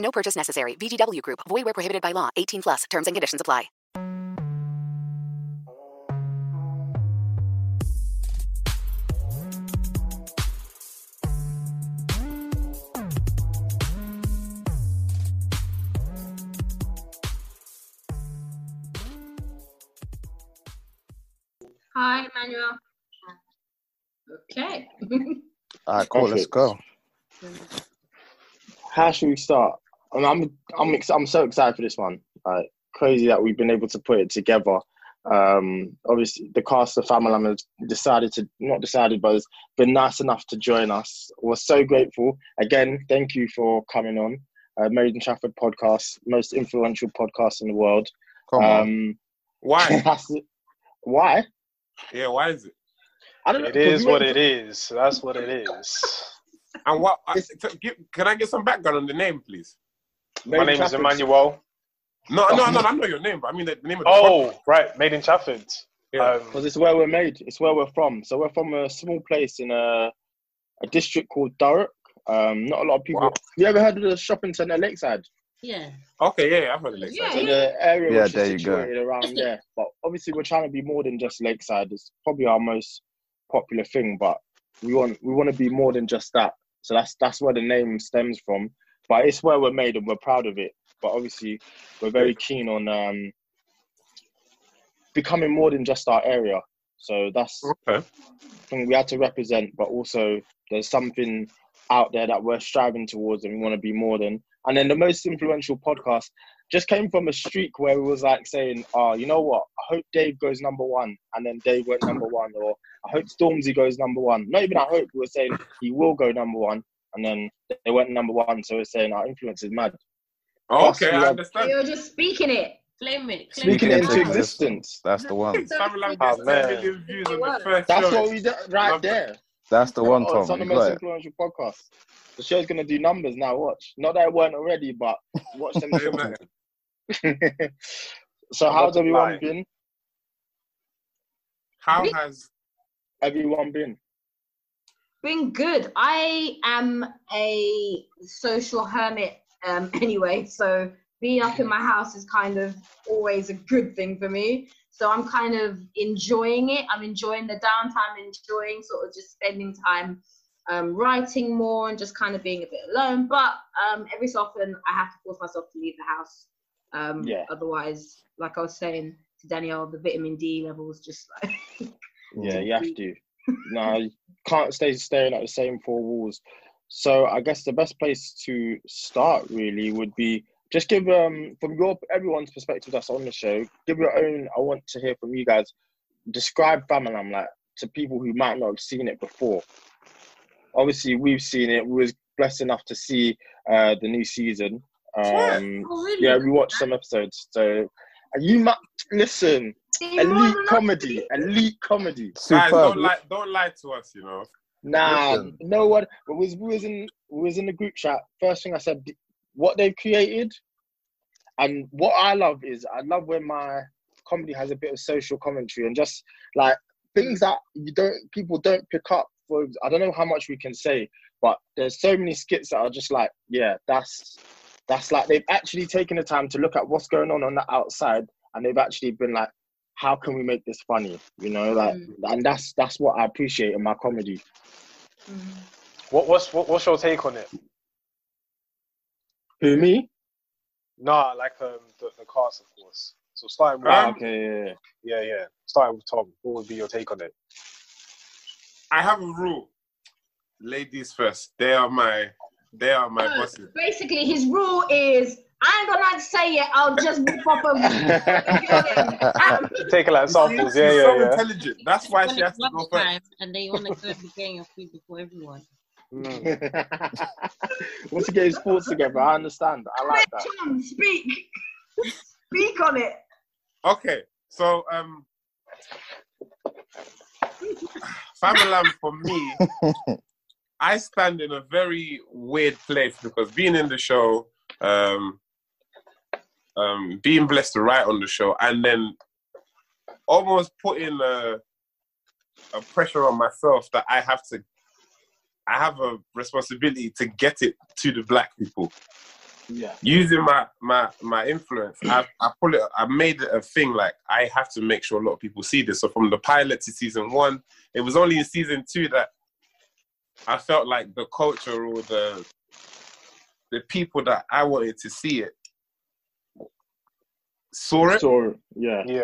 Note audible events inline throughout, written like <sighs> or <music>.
No purchase necessary. VGW Group. Void where prohibited by law. 18 plus. Terms and conditions apply. Hi, Emmanuel. Okay. <laughs> All right, cool. Let's go. How should we start? I'm I'm I'm, ex- I'm so excited for this one. Like crazy that we've been able to put it together. Um, obviously, the cast of Famalam has decided to not decided, but has been nice enough to join us. We're so grateful. Again, thank you for coming on. Uh, Made in Chafford podcast, most influential podcast in the world. Come on. Um, Why? <laughs> Why? yeah, why is it? I don't know. It is 'cause we what it is. That's what it is. And what? I, t- give, can I get some background on the name, please? My Made in name is Emmanuel. No, no, no. I know your name, but I mean the name of the Oh, right. Made in Chafford. Yeah. Um, Because it's where we're made. It's where we're from. So we're from a small place in a a district called Thurrock. Um, not a lot of people. Wow. You ever heard of the shopping centre Lakeside? Yeah. Okay, yeah, yeah, I've heard of Lakeside. Yeah. So the area Yeah, which there is you go. situated around there. But obviously, we're trying to be more than just Lakeside. It's probably our most popular thing, but we want we want to be more than just that. So that's that's where the name stems from. But it's where we're made, and we're proud of it. But obviously, we're very keen on um, becoming more than just our area. So that's Okay. thing we had to represent, but also there's something out there that we're striving towards and we want to be more than. And then the most influential podcast just came from a streak where it was like saying, oh, you know what? I hope Dave goes number one. And then Dave went number one. Or I hope Stormzy goes number one. Not even I hope, we were saying he will go number one. And then they went number one. So we're saying our influence is mad. Oh, okay, Yes, I understand. You're just speaking it. Claim it. Claim Speaking it. into existence. That's the one. Famalam Oh, gets 10 man. views on the first That's show. what we did right Love there. That's the one, Oh, it's on the most got it. influential podcast. The show's gonna do numbers now. Watch. Not that it weren't already, but watch them. Yeah, <laughs> man. <laughs> so how's everyone Multiply. been? How has Everyone been? Been good. I am a social hermit um, <laughs> anyway, so being up in my house is kind of always a good thing for me. So I'm kind of enjoying it. I'm enjoying the downtime, enjoying sort of just spending time um, writing more and just kind of being a bit alone. But um, every so often, I have to force myself to leave the house. Um, Yeah. Otherwise, like I was saying to Danielle, the vitamin D levels just like <laughs> Yeah, you have to. <laughs> no, can't stay staring at the same four walls. So I guess the best place to start really would be just give um from your everyone's perspective that's on the show. Give your own. I want to hear from you guys. Describe Famalam like to people who might not have seen it before. Obviously, we've seen it. We was blessed enough to see uh the new season. Um, Oh, really? yeah, we watched some episodes. So you might listen. Elite comedy, elite comedy. guys? Don't lie, don't lie to us. You know. Nah, Listen. no one. We was we was in we was in the group chat. First thing I said, what they've created, and what I love is I love when my comedy has a bit of social commentary and just like things that you don't people don't pick up. For I don't know how much we can say, but there's so many skits that are just like, yeah, that's that's like they've actually taken the time to look at what's going on on the outside, and they've actually been like, how can we make this funny? You know, like, and that's that's what I appreciate in my comedy. what, what's what, what's your take on it? Who me? Nah, like um the, the cast, of course. So starting with Ah, Um, okay, yeah, yeah. yeah, yeah. Starting with Tom. What would be your take on it? I have a rule. Ladies first. They are my they are my No, bosses. Basically, his rule is I ain't gonna say it. I'll just whip up <laughs> a. Taking like You see, samples, she's yeah, yeah, so yeah. intelligent. That's why she has to go first. and then you want to go be getting your food before everyone. <laughs> Once you get his thoughts together, I understand. I like that. Tom, speak. Speak on it. Okay, so um, Famalam for me, <laughs> I stand in a very weird place because being in the show, um, um, being blessed to write on the show, and then almost putting a, a pressure on myself that I have to, I have a responsibility to get it to the black people Yeah. using my my my influence, I, I pull it. I made it a thing. Like I have to make sure a lot of people see this. So from the pilot to season one, it was only in season two that I felt like the culture or the the people that I wanted to see it saw it. So yeah, Yeah.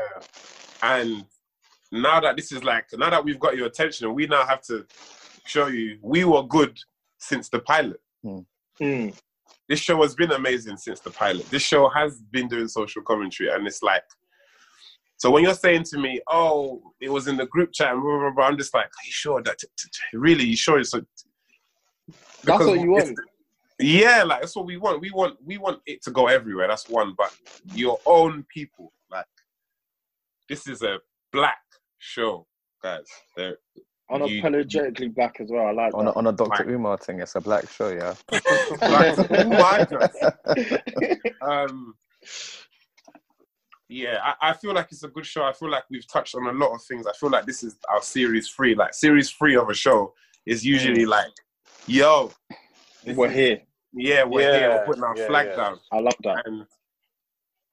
And now that this is like now that we've got your attention, we now have to show you we were good since the pilot. Mm. this show has been amazing since the pilot. This show has been doing social commentary, and it's like, so when you're saying to me, "Oh, it was in the group chat," blah, blah, blah, I'm just like, "Are you sure that? t- t- t- really, you sure?" So, That's what you want. Yeah, like that's what we want. We want we want it to go everywhere. That's one, but your own people, like this is a black show, guys. They're, you- Unapologetically black as well. I like On that. a, on a Dr. Right. Umar thing, it's a black show, yeah. <laughs> <laughs> Like, um, yeah, I, I feel like it's a good show. I feel like we've touched on a lot of things. I feel like this is our series three. Like series three of a show is usually like, yo, this We're here. Yeah, we're here. We're putting our yeah, flag yeah. down, I love that. and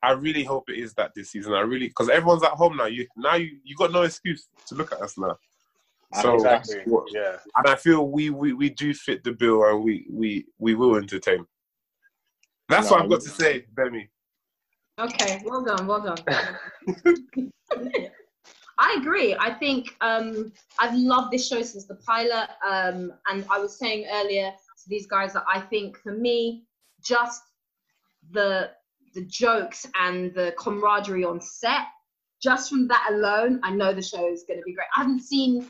I really hope it is that this season. I really because everyone's at home now. You now you you got no excuse to look at us now. So exactly. that's what- Yeah. and I feel we, we we do fit the bill, and we we we will entertain. That's what I've got to say, Demi. Okay, well done, well done. <laughs> I agree. I think um, I've loved this show since the pilot, um, and I was saying earlier these guys that I think for me, just the the jokes and the camaraderie on set, just from that alone, I know the show is going to be great. I haven't seen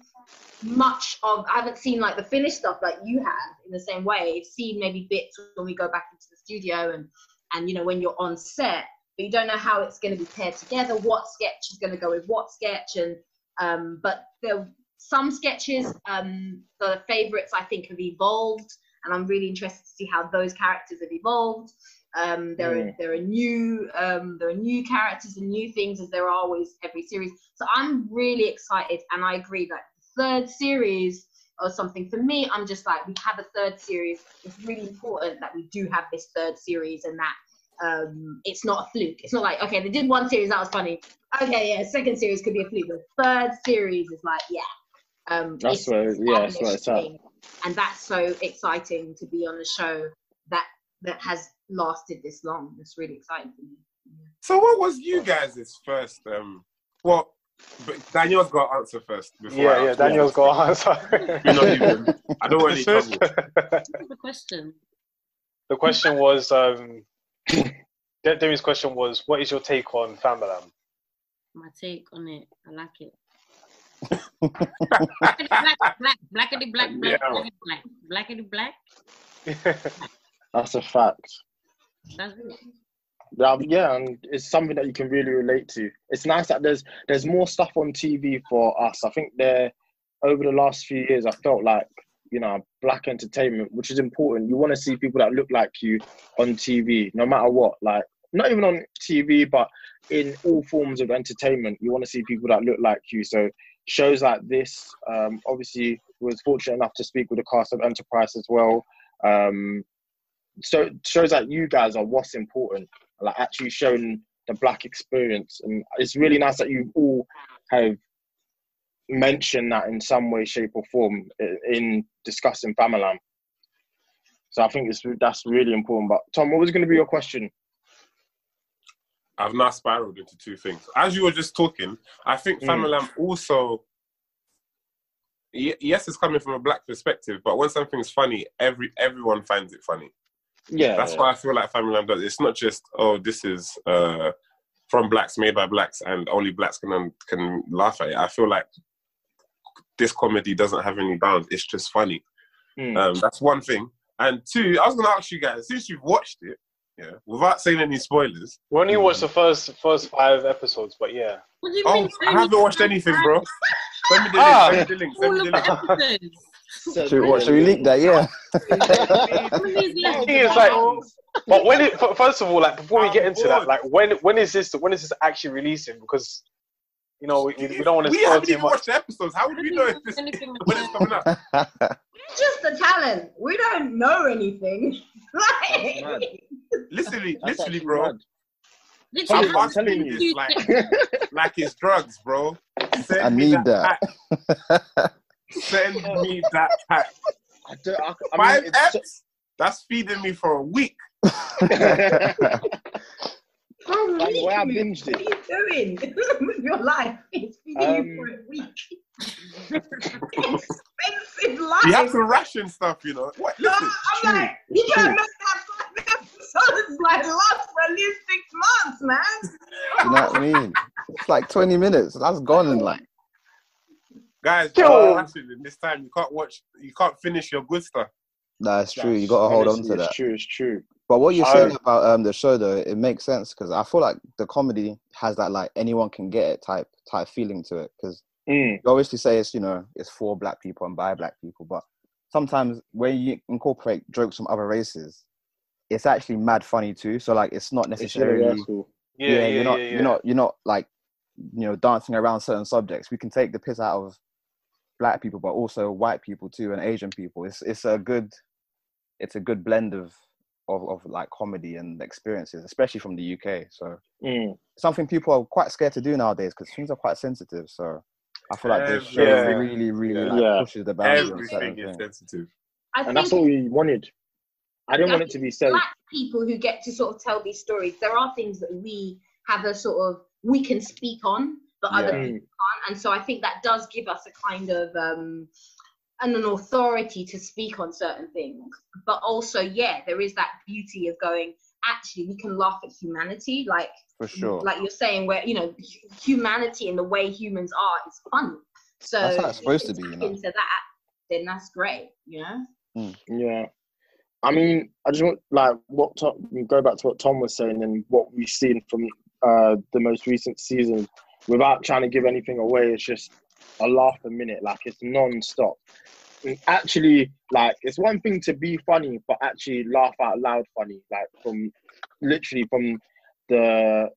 much of, I haven't seen like the finished stuff like you have in the same way. I've seen maybe bits when we go back into the studio and and you know when you're on set but you don't know how it's going to be paired together what sketch is going to go with what sketch and um, but some sketches um, the favorites i think have evolved and i'm really interested to see how those characters have evolved um, there are Mm. there are new um, there are new characters and new things as there are always every series so i'm really excited and i agree that the third series or something for me i'm just like we have a third series it's really important that we do have this third series and that um, it's not a fluke. It's not like okay, they did one series that was funny. Okay, yeah, second series could be a fluke. The third series is like yeah, um, That's it's where, yeah, that's established where it's at. and that's so exciting to be on a show that that has lasted this long. It's really exciting for me. So, what was you guys' first? Um, well, but Daniel's got to answer first. Before I Yeah, yeah. answer. Daniel's got to <laughs> answer. You're not even. I don't want any trouble. What's the question? the question was, um, Demi's question was, what is your take on Famalam? My take on it. I like it. Blackity black, black, blackity black, black, Yeah. black, blackity black. <laughs> That's a fact. That's it. Yeah, yeah, and it's something that you can really relate to. It's nice that there's there's more stuff on TV for us. I think there over the last few years, I felt like you know black entertainment, which is important. You want to see people that look like you on TV, no matter what. Like not even on TV, but in all forms of entertainment, you want to see people that look like you. So shows like this, um, obviously, was fortunate enough to speak with the cast of Enterprice as well. Um, so shows that you guys are what's important like actually showing the black experience and it's really nice that you all have mentioned that in some way shape or form in discussing Famalam. So I think it's that's really important. But Tom, what was going to be your question? I've now spiraled into two things. As you were just talking, I think Mm. Famalam also. Ye- Yes, it's coming from a black perspective, but when something's funny, every everyone finds it funny. Yeah, That's why I feel like Famalam does. It's not just oh, this is uh, from blacks, made by blacks, and only blacks can can laugh at it. I feel like this comedy doesn't have any bounds. It's just funny. Mm. Um, that's one thing. And two, I was going to ask you guys since you've watched it, yeah, without saying any spoilers. We only watched the first first five episodes, but yeah. What do you Oh, mean? I haven't watched anything, bro. <laughs> Send me the Ah. link. Send me the link. Send All me of the the link. episodes. Should, what, should we leak that? Yeah. All of these The left. thing <laughs> is, like, but when it first of all, like before we get into that, like when when is this when is this actually releasing? Because you know we, we we don't want to We haven't even much. watched the episodes. How would we know if this, Anything <laughs> when it's coming up? We're just the talent. We don't know anything. <laughs> Like, Literally, That's literally, actually bro. mad. Literally, I'm I'm telling you you. this like, like it's drugs, bro. Send I need that. that. Send me that pack. I don't, I, I Five mean, it's F's. That's feeding me for a week. <laughs> <laughs> bro, Like, the way I literally, binged what are you doing <laughs> with your life? It's feeding you um, for a week. Expensive life. <laughs> You have to ration stuff, you know. What? No, Listen, I'm like, you true. don't make that five episodes like last for at least six months, man. You know what I mean? It's like 20 minutes. That's gone in like. guys, Yo. don't it this time. You can't watch. You can't finish your good stuff. That's true. You got to hold on to that. It's true. It's true. But what you're I- saying about um the show though, it makes sense because I feel like the comedy has that like anyone can get it type type feeling to it. Because Mm. you obviously say it's you know it's for black people and by black people, but sometimes when you incorporate jokes from other races, it's actually mad funny too. So like it's not It's necessarily universal. Yeah, yeah, you're yeah, not yeah. you're not you're not like you know dancing around certain subjects. We can take the piss out of black people, but also white people too and Asian people. It's it's a good it's a good blend of of, of like comedy and experiences, especially from the UK. So Mm. something people are quite scared to do nowadays because things are quite sensitive. So I feel like this show Everything. really, really like, Yeah. pushes the boundaries Everything is things. sensitive. I And that's what we wanted. I didn't I want it to be safe. black people who get to sort of tell these stories, there are things that we have a sort of we can speak on, but other Yeah. people can't. And so I think that does give us a kind of um and an authority to speak on certain things. But also, yeah, there is that beauty of going, actually we can laugh at humanity, like For sure. like you're saying, where you know, humanity and the way humans are is fun. So That's how it's supposed to be, you you know. into that, then that's great, you know. Yeah. I mean, I just want like what Tom, go back to what Tom was saying and what we've seen from uh, the most recent season. Without trying to give anything away, it's just a laugh a minute. Like it's non-stop. And actually, like it's one thing to be funny, but actually laugh out loud funny. Like from literally from the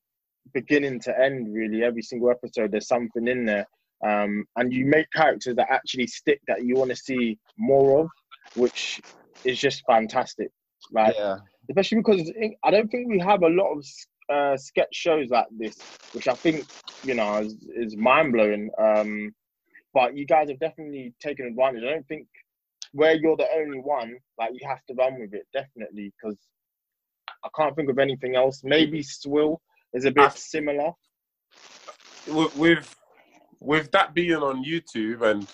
beginning to end, really every single episode, there's something in there. Um, and you make characters that actually stick that you want to see more of, which is just fantastic. Like, Yeah. especially because I don't think we have a lot of uh, sketch shows like this, which I think you know is, is mind blowing. Um, but you guys have definitely taken advantage. I don't think where you're the only one, like you have to run with it definitely because I can't think of anything else. Maybe Swill is a bit I- similar. with with with that being on YouTube and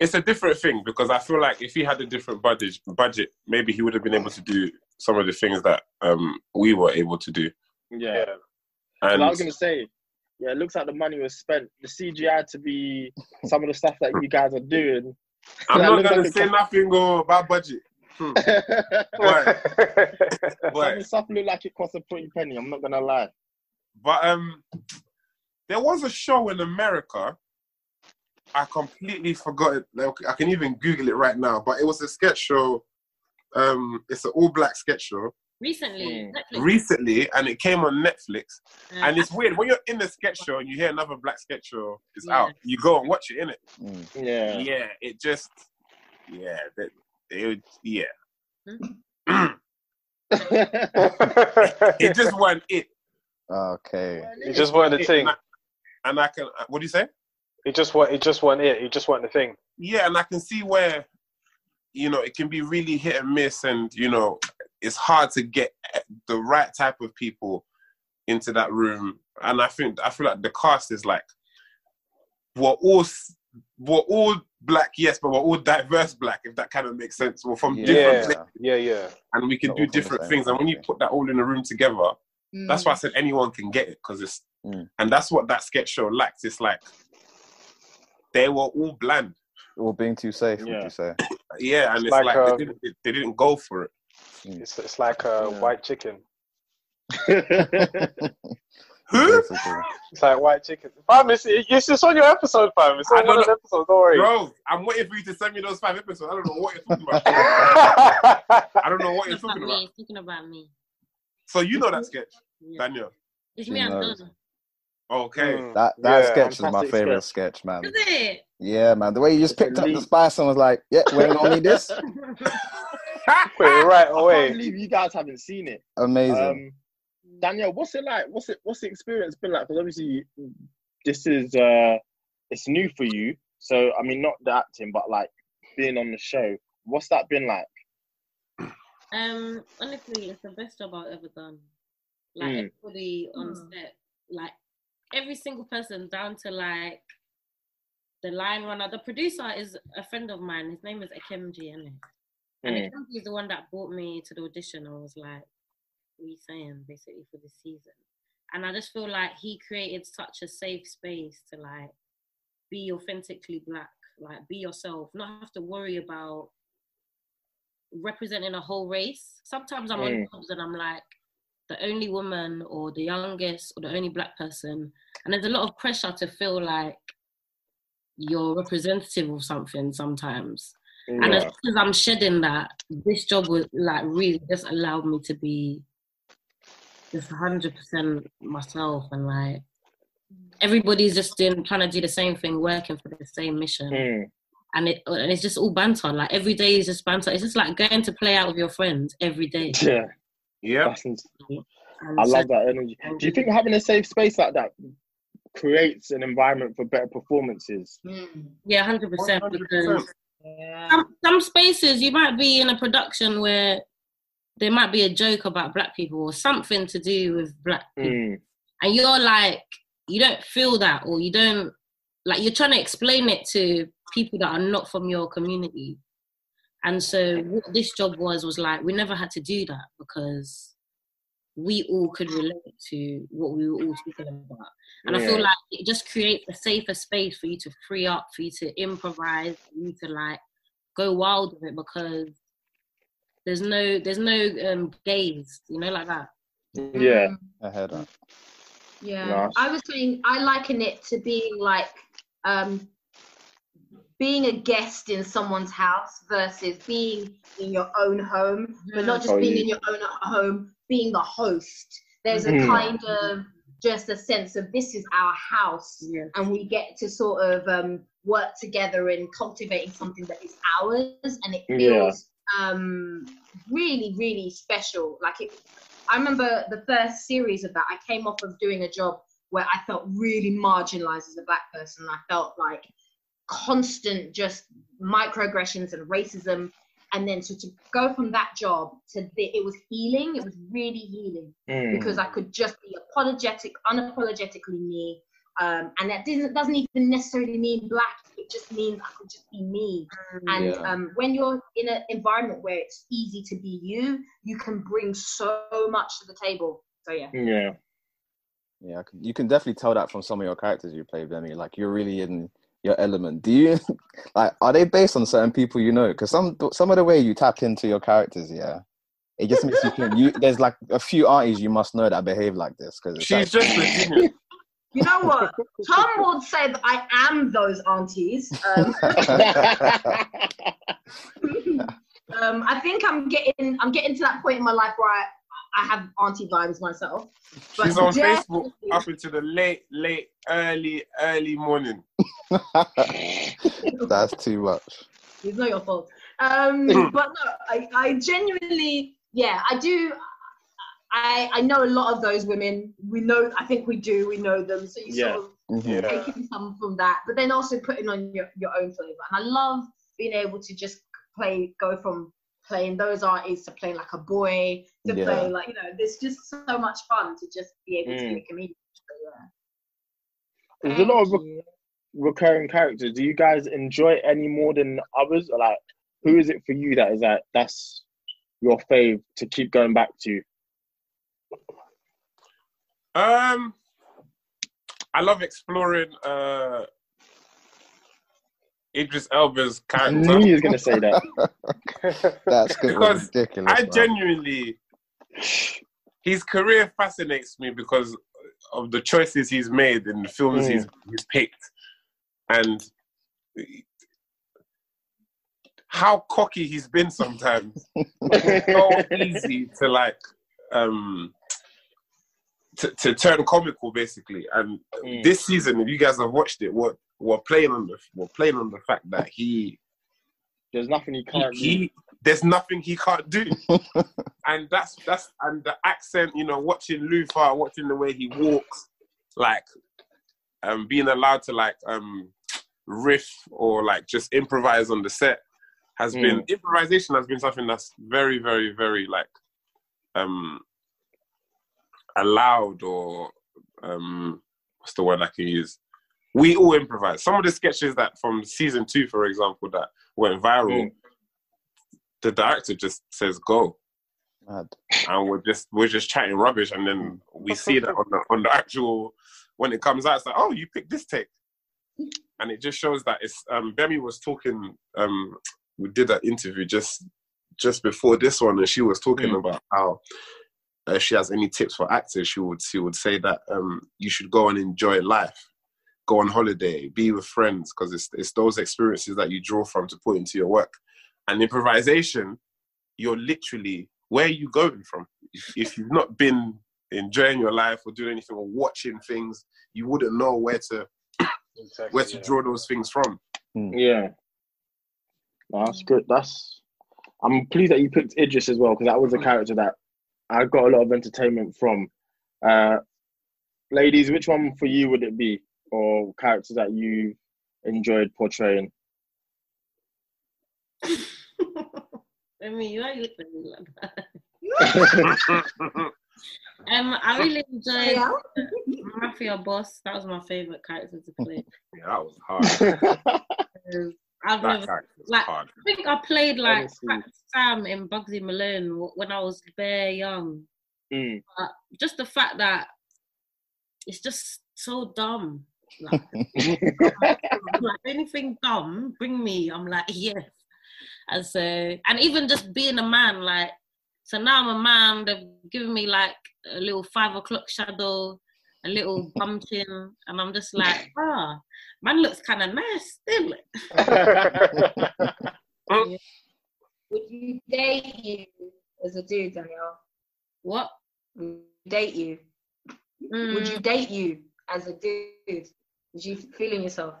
it's a different thing because I feel like if he had a different budget budget, maybe he would have been able to do some of the things that um we were able to do. Yeah. Yeah. And And I was gonna say, yeah, it looks like the money was spent. The CGI to be some of the stuff that you guys are doing. <laughs> I'm not gonna like a say nothing go about budget. Hmm. <laughs> Why? Some of the stuff look like it cost a pretty penny. I'm not gonna lie. But um, there was a show in America. I completely forgot it. Like, I can even Google it right now. But it was a sketch show. Um, it's an all-black sketch show Recently, Mm. Netflix. recently, and it came on Netflix. Uh, And it's weird when you're in the sketch show and you hear another black sketch show is Yeah. out. You go and watch it, innit? Mm. Yeah. Yeah, it just, yeah, that, it, yeah. it just wasn't it. Okay. It just weren't the thing. And I, and I can, what do you say? It just weren't. It just weren't it. It just weren't the thing. Yeah, and I can see where you know, it can be really hit and miss, and you know, it's hard to get the right type of people into that room. And I think I feel like the cast is like we're all we're all black, yes, but we're all diverse black, if that kind of makes sense. We're from different Yeah, places, yeah, yeah. and we can Not do all from the different things. And when you put that all in a room together, that's why I said anyone can get it because it's Mm. and that's what that sketch show lacks. It's like they were all bland. Or being too safe, would Yeah. you say? Yeah, and It's it's, like, like, uh, they, didn't, they didn't go for it. It's it's like a Yeah. white chicken. <laughs> Who? It's like white chicken. Fam, it's, it's just on your episode, fam. It's I on one of don't the episodes. Don't worry. Bro, I'm waiting for you to send me those five episodes. I don't know what you're talking about. <laughs> I don't know what you're It's about talking me. about. It's talking about me. So you know that sketch, Yeah. Daniel? It's She me and knows. Donna. Okay. Mm. That that Yeah. sketch is my favorite sketch. sketch, man. Is it? Yeah, man. The way you just picked up the elite. spice and was like, "Yeah, we ain't gonna need this." <laughs> Put it right I can't away. believe you guys haven't seen it. Amazing. Um, Danielle, what's it like? What's it? What's the experience been like? Because obviously, this is uh, it's new for you. So I mean, not the acting, but like being on the show. What's that been like? Um, honestly, it's the best job I've ever done. Like Mm. everybody on Mm. set, like every single person down to like the line runner. The producer is a friend of mine. His name is Ekemji, and and Mm. Ekemji is the one that brought me to the audition. I was like, "What are you saying?" Basically for the season, and I just feel like he created such a safe space to like be authentically black, like be yourself, not have to worry about representing a whole race. Sometimes I'm on Mm. jobs and I'm like the only woman or the youngest or the only black person, and there's a lot of pressure to feel like you're representative of something sometimes. And as soon as I'm shedding that, this job was like really just allowed me to be just 100% myself and like everybody's just doing trying to do the same thing, working for the same mission Mm. and it and it's just all banter. Like every day is just banter. It's just like going to play out with your friends every day. Yeah, Yeah. that's ins- And I love that energy. Do you think having a safe space like that creates an environment for better performances? Yeah, hundred percent. 100%. Because Yeah. some some spaces you might be in a production where there might be a joke about black people or something to do with black people, Mm. and you're like you don't feel that or you don't like you're trying to explain it to people that are not from your community. And so what this job was was like we never had to do that because we all could relate to what we were all talking about. And I feel like it just creates a safer space for you to free up, for you to improvise, for you to like go wild with it because there's no there's no um gaze, you know, like that. Yeah. Mm. I heard that. Yeah, Nice. I was saying I liken it to being like um, being a guest in someone's house versus being in your own home, but not just Oh, being yeah. in your own home, being the host. There's a Mhm. kind of just a sense of this is our house, Yeah. and we get to sort of um, work together in cultivating something that is ours, and it Yeah. feels um, really, really special. Like it, I remember the first series of that. I came off of doing a job where I felt really marginalized as a black person. And I felt like constant just microaggressions and racism. And then so to go from that job to the, it was healing. It was really healing Mm. because I could just be apologetic, unapologetically me. Um, and that doesn't doesn't even necessarily mean black. It just means I could just be me. And Yeah. um, when you're in an environment where it's easy to be you, you can bring so much to the table. So yeah. Yeah. Yeah, I can, you can definitely tell that from some of your characters you play, Demi. Like you're really in your element. Do you <laughs> like? Are they based on certain people you know? Because some some of the way you tap into your characters, yeah, it just makes you think. You <laughs> there's like a few aunties you must know that behave like this. Because She's just Virginia. You know what? <laughs> Tom would say that I am those aunties. Um, um, I think I'm getting I'm getting to that point in my life where I, I have auntie vibes myself. But She's on definitely- Facebook up into the late, late, early, early morning. <laughs> That's too much. It's not your fault. Um, <clears throat> but no, I, I genuinely, yeah, I do. I, I know a lot of those women. We know, I think we do. We know them. So you Yeah. sort of Mhm. Yeah. taking some from that, but then also putting on your, your own flavor. And I love being able to just play go from playing those artists to playing like a boy to Yeah. play like you know there's just so much fun to just be able to Mm. be a comedian so, yeah. There's a lot of re- recurring characters. Do you guys enjoy any more than others? Or like, who is it for you that is that that's your fave to keep going back to? Um, I love exploring uh Idris Elba's I knew you was gonna say that. <laughs> That's good. Because ridiculous. I man. genuinely, his career fascinates me because of the choices he's made in the films Mm. he's he's picked, and how cocky he's been sometimes. <laughs> It's so easy to like um to, to turn comical basically. And Mm. this season, if you guys have watched it, what we're playing on the we're playing on the fact that he There's nothing he he, can't do. he there's nothing he can't do. <laughs> and that's that's and the accent, you know, watching Luther, watching the way he walks, like um being allowed to like um riff or like just improvise on the set has been improvisation has been something that's very, very, very like um allowed or um what's the word I can use? We all improvise. Some of the sketches that from season two, for example, that went viral, Mm. the director just says go Mad. and we're just we're just chatting rubbish, and then we see that on the on the actual when it comes out, it's like, oh, you picked this take, and it just shows that it's. Um, Gbemi was talking. Um, we did that interview just just before this one, and she was talking Mm. about how. Uh, she has any tips for actors, she would she would say that um, you should go and enjoy life, go on holiday, be with friends, because it's it's those experiences that you draw from to put into your work. And improvisation, you're literally where are you going from? If, if you've not been enjoying your life or doing anything or watching things, you wouldn't know where to Exactly, where to yeah. draw those things from. Yeah. No, that's good. That's. I'm pleased that you picked Idris as well because that was a character that I got a lot of entertainment from. Uh, ladies, which one for you would it be, or characters that you enjoyed portraying? <laughs> I mean, you are looking at me like that. <laughs> Um, I really enjoyed Yeah. Mafia Boss. That was my favorite character to play. Yeah, that was hard. <laughs> I've that never, like, hard. I think I played like Honestly. Sam in Bugsy Malone when I was very young. Mm. But just the fact that it's just so dumb. Like, <laughs> like anything dumb, bring me. I'm like <laughs> yes. And so, and even just being a man, like so now I'm a man. They've given me like a little five o'clock shadow, a little bum chin, and I'm just like, ah, man looks kind of nice still. <laughs> Would you date you as a dude, Danielle? What? Would date you? Mm, Would you date you as a dude? Would you feel in yourself?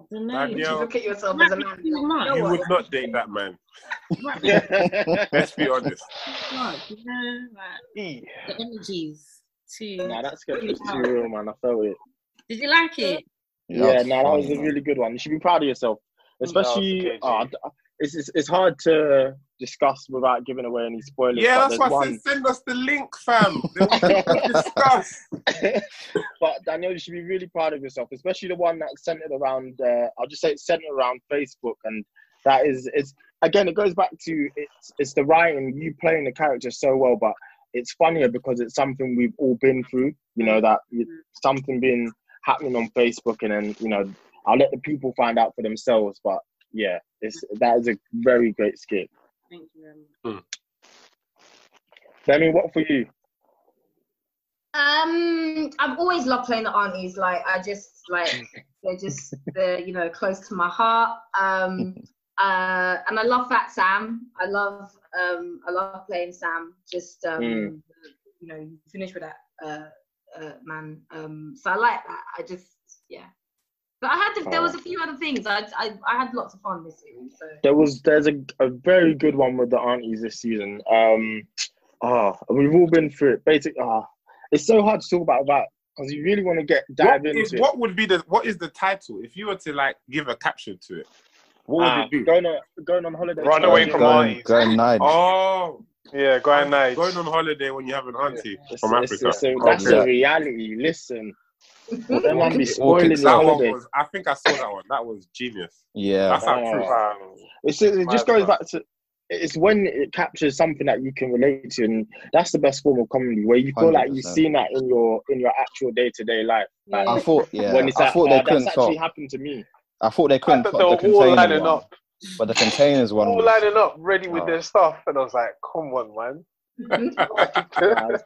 I don't know. Would you look at yourself as a man? too You know you what? would not date that man. <laughs> Let's be honest. too much, you know, like the energies too. nah, that's good. It's too real, man. I felt it. Did you like it? Yeah, no, that was a really good one. You should be proud of yourself, especially. okay, d- it's, it's it's hard to discuss without giving away any spoilers. Yeah, that's why there's I said send us the link, fam. <laughs> We can discuss. <laughs> but Daniel, you should be really proud of yourself, especially the one that's centered around. Uh, I'll just say it's centered around Facebook, and that is it's again it goes back to it's it's the writing, you playing the character so well, but it's funnier because it's something we've all been through. You know that something been happening on Facebook, and then you know I'll let the people find out for themselves. But yeah, it's that is a very great skit. Thank you very much. Demi, what for you? Um, I've always loved playing the aunties. Like I just like <laughs> they're just they're you know close to my heart. Um, <laughs> uh, and I love Fat Sam. I love um I love playing Sam. Just um, Mm. you know, you finish with that uh, uh man. Um, so I like that. I just yeah. But I had to, there was a few other things. I, I I had lots of fun this series. So There was there's a, a very good one with the aunties this season. Um, ah, we've all been through it. Basically, ah, it's so hard to talk about that because you really want to get dive What, into is, it. what would be the what is the title if you were to like give a caption to it? What would Ah, it be? Going on going on holiday. Run away from going, Arnie's. going Nige. Oh, Yeah, going nice. going on holiday when you have an auntie It's- from it's- Africa. it's a- that's Okay. a reality. Listen, them man be spoiling that one holiday. was. I think I saw that one. That was genius. Yeah. That's how true. Fam. It's, it just goes back to it's when it captures something that you can relate to, and that's the best form of comedy where you feel like you've seen that in your in your actual day to day life. Like, I thought, yeah, when it's I like, thought oh, they that's couldn't actually top. happened to me. I thought they couldn't thought top they the were all lining one, up, but the containers one all was. lining up, ready with Oh. their stuff, and I was like, "Come on, man." <laughs>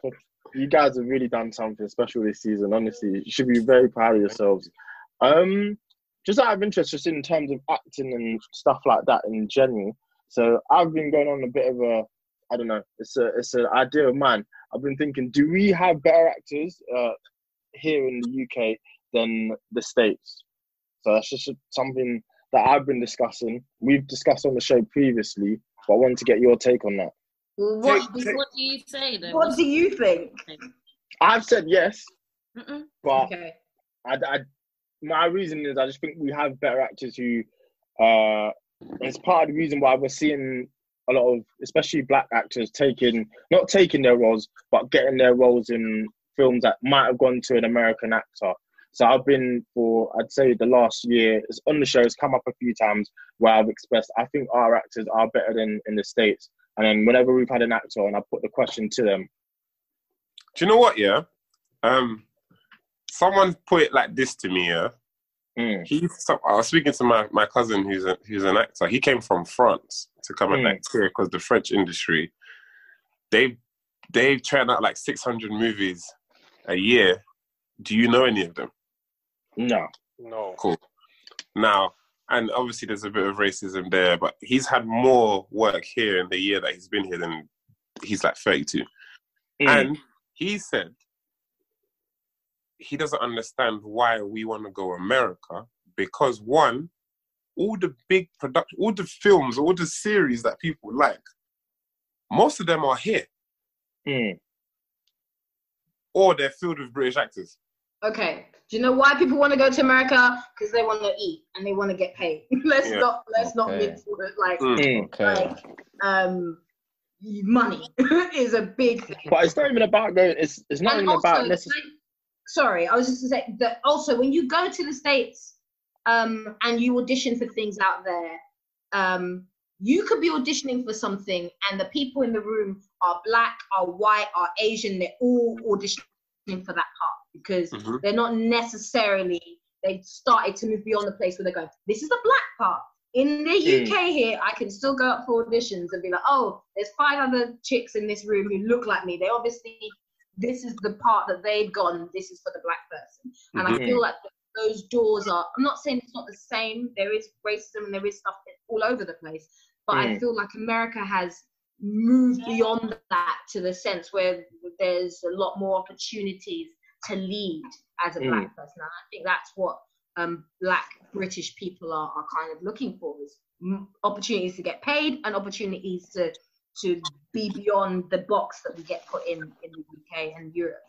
You guys have really done something special this season. Honestly, you should be very proud of yourselves. Um, just out of interest, just in terms of acting and stuff like that in general. So I've been going on a bit of a, I don't know, it's a it's an idea of mine. I've been thinking, do we have better actors uh, here in the UK than the states? So that's just something that I've been discussing. We've discussed on the show previously, but I wanted to get your take on that. Well, what, Take- What do you say though? what do you think? I've said yes, Mm-mm. but Okay. I, I, my reason is I just think we have better actors who, uh, it's part of the reason why we're seeing a lot of, especially black actors, taking not taking their roles, but getting their roles in films that might have gone to an American actor. So I've been for, I'd say, the last year it's on the show. It's come up a few times where I've expressed I think our actors are better than in the states. And then whenever we've had an actor and I put the question to them, Do you know what? Yeah. Um, someone put it like this to me. Yeah. mm, He. So, I was speaking to my, my cousin who's a, who's an actor. He came from France to come and Mm. act here because the French industry, they they churn out like six hundred movies a year. Do you know any of them? No, No. Cool. Now, and obviously there's a bit of racism there, but he's had more work here in the year that he's been here than he's like 32. Mm, And he said he doesn't understand why we want to go America because one, all the big production, all the films, all the series that people like, most of them are here mm, or they're filled with British actors. Okay. Do you know why people want to go to America? Because they want to eat and they want to get paid. <laughs> let's Yeah. not let's not Okay. mix with it. Like Mm. mm. Okay. like um money <laughs> is a big thing. But it's not even about going. It's it's not And even also, about necessarily. sorry, I was just to say that also when you go to the states um, and you audition for things out there, um, you could be auditioning for something and the people in the room are black, are white, are Asian. They're all auditioning for that part because Mhm. they're not necessarily. They've started to move beyond the place where they're going. This is the black part. In the Mm. UK here, I can still go up for auditions and be like, oh, there's five other chicks in this room who look like me. They obviously this is the part that they've gone, this is for the black person. And I Mhm. feel like those doors are, I'm not saying it's not the same, there is racism and there is stuff all over the place, but I Mm. feel like America has moved beyond that to the sense where there's a lot more opportunities to lead as a Mm. black person. And I think that's what um, black British people are, are kind of looking for is opportunities to get paid and opportunities to to be beyond the box that we get put in in the UK and Europe.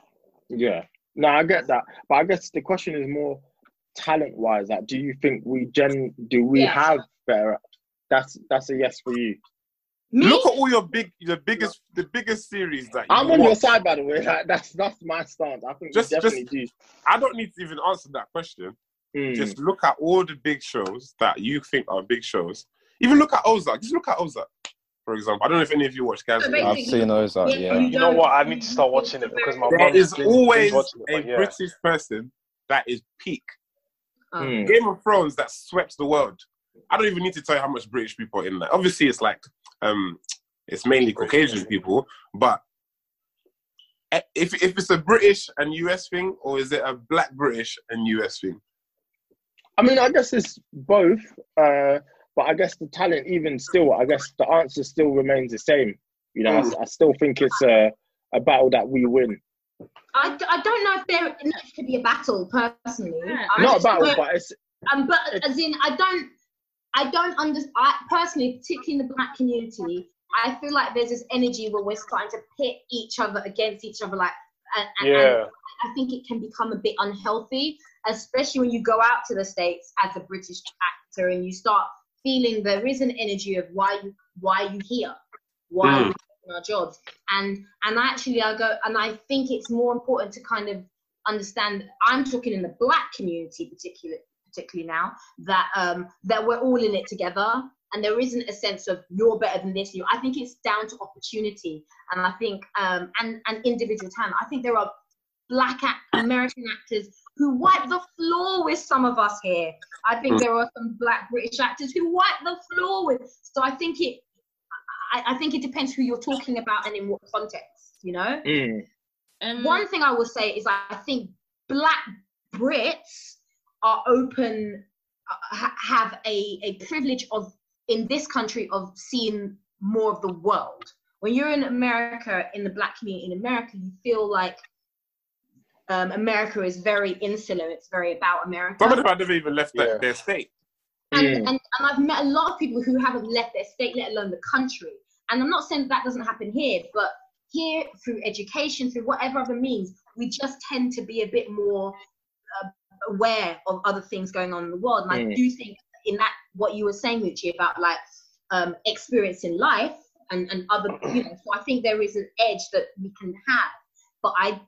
Yeah. No, I get that, but I guess the question is more talent-wise. Like, do you think we gen? Do we Yeah. have better? That's that's a yes for you. Me? Look at all your big, the biggest, the biggest series that you I'm on your side, by the way. Like, that's that's my stance. I think Just- we definitely I don't need to even answer that question. Mm. Just look at all the big shows that you think are big shows. Even look at Ozark. Just look at Ozark, for example. I don't know if any of you watch So Gatsby. basically- I've seen those. Out, yeah. You know what? I need to start watching it because my There mum's is always it, a yeah. British person that is peak. Um, Mm. Game of Thrones that swept the world. I don't even need to tell you how much British people are in there. Obviously, it's like um, it's mainly Caucasian people, but eh, if if it's a British and US thing, or is it a Black British and US thing? I mean, I guess it's both. Uh, but I guess the talent, even still, I guess the answer still remains the same. You know, I still think it's a, a battle that we win. I, I don't know if there it could be a battle personally. Yeah. I Not a battle, don't- but it's um, but as in I don't I don't understand. I personally, particularly in the black community, I feel like there's this energy where we're starting to pit each other against each other, like and, and, Yeah. and I think it can become a bit unhealthy, especially when you go out to the states as a British actor and you start feeling there is an energy of why you why you here, why Mm. are doing our jobs, and and actually I go and I think it's more important to kind of understand. I'm talking in the black community, particularly particularly now that um that we're all in it together. And there isn't a sense of you're better than this. You, I think it's down to opportunity, and I think um, and and individual talent. I think there are black act- American actors who wipe the floor with some of us here. I think Mm. there are some black British actors who wipe the floor with. So I think it, I, I think it depends who you're talking about and in what context. You know. Mm. Um, One thing I will say is I think black Brits are open, uh, ha- have a, a privilege of in this country of seeing more of the world. When you're in America, in the black community in America, you feel like um, America is very insular. It's very about America. Some of them have even left their, Yeah. their state. And, Mm. and, and I've met a lot of people who haven't left their state, let alone the country. And I'm not saying that, that doesn't happen here, but here, through education, through whatever other means, we just tend to be a bit more uh, aware of other things going on in the world. And I Mm. do think in that, what you were saying, Moutchi, about like um, experience in life and, and other, <clears throat> you know, so I think there is an edge that we can have. But I,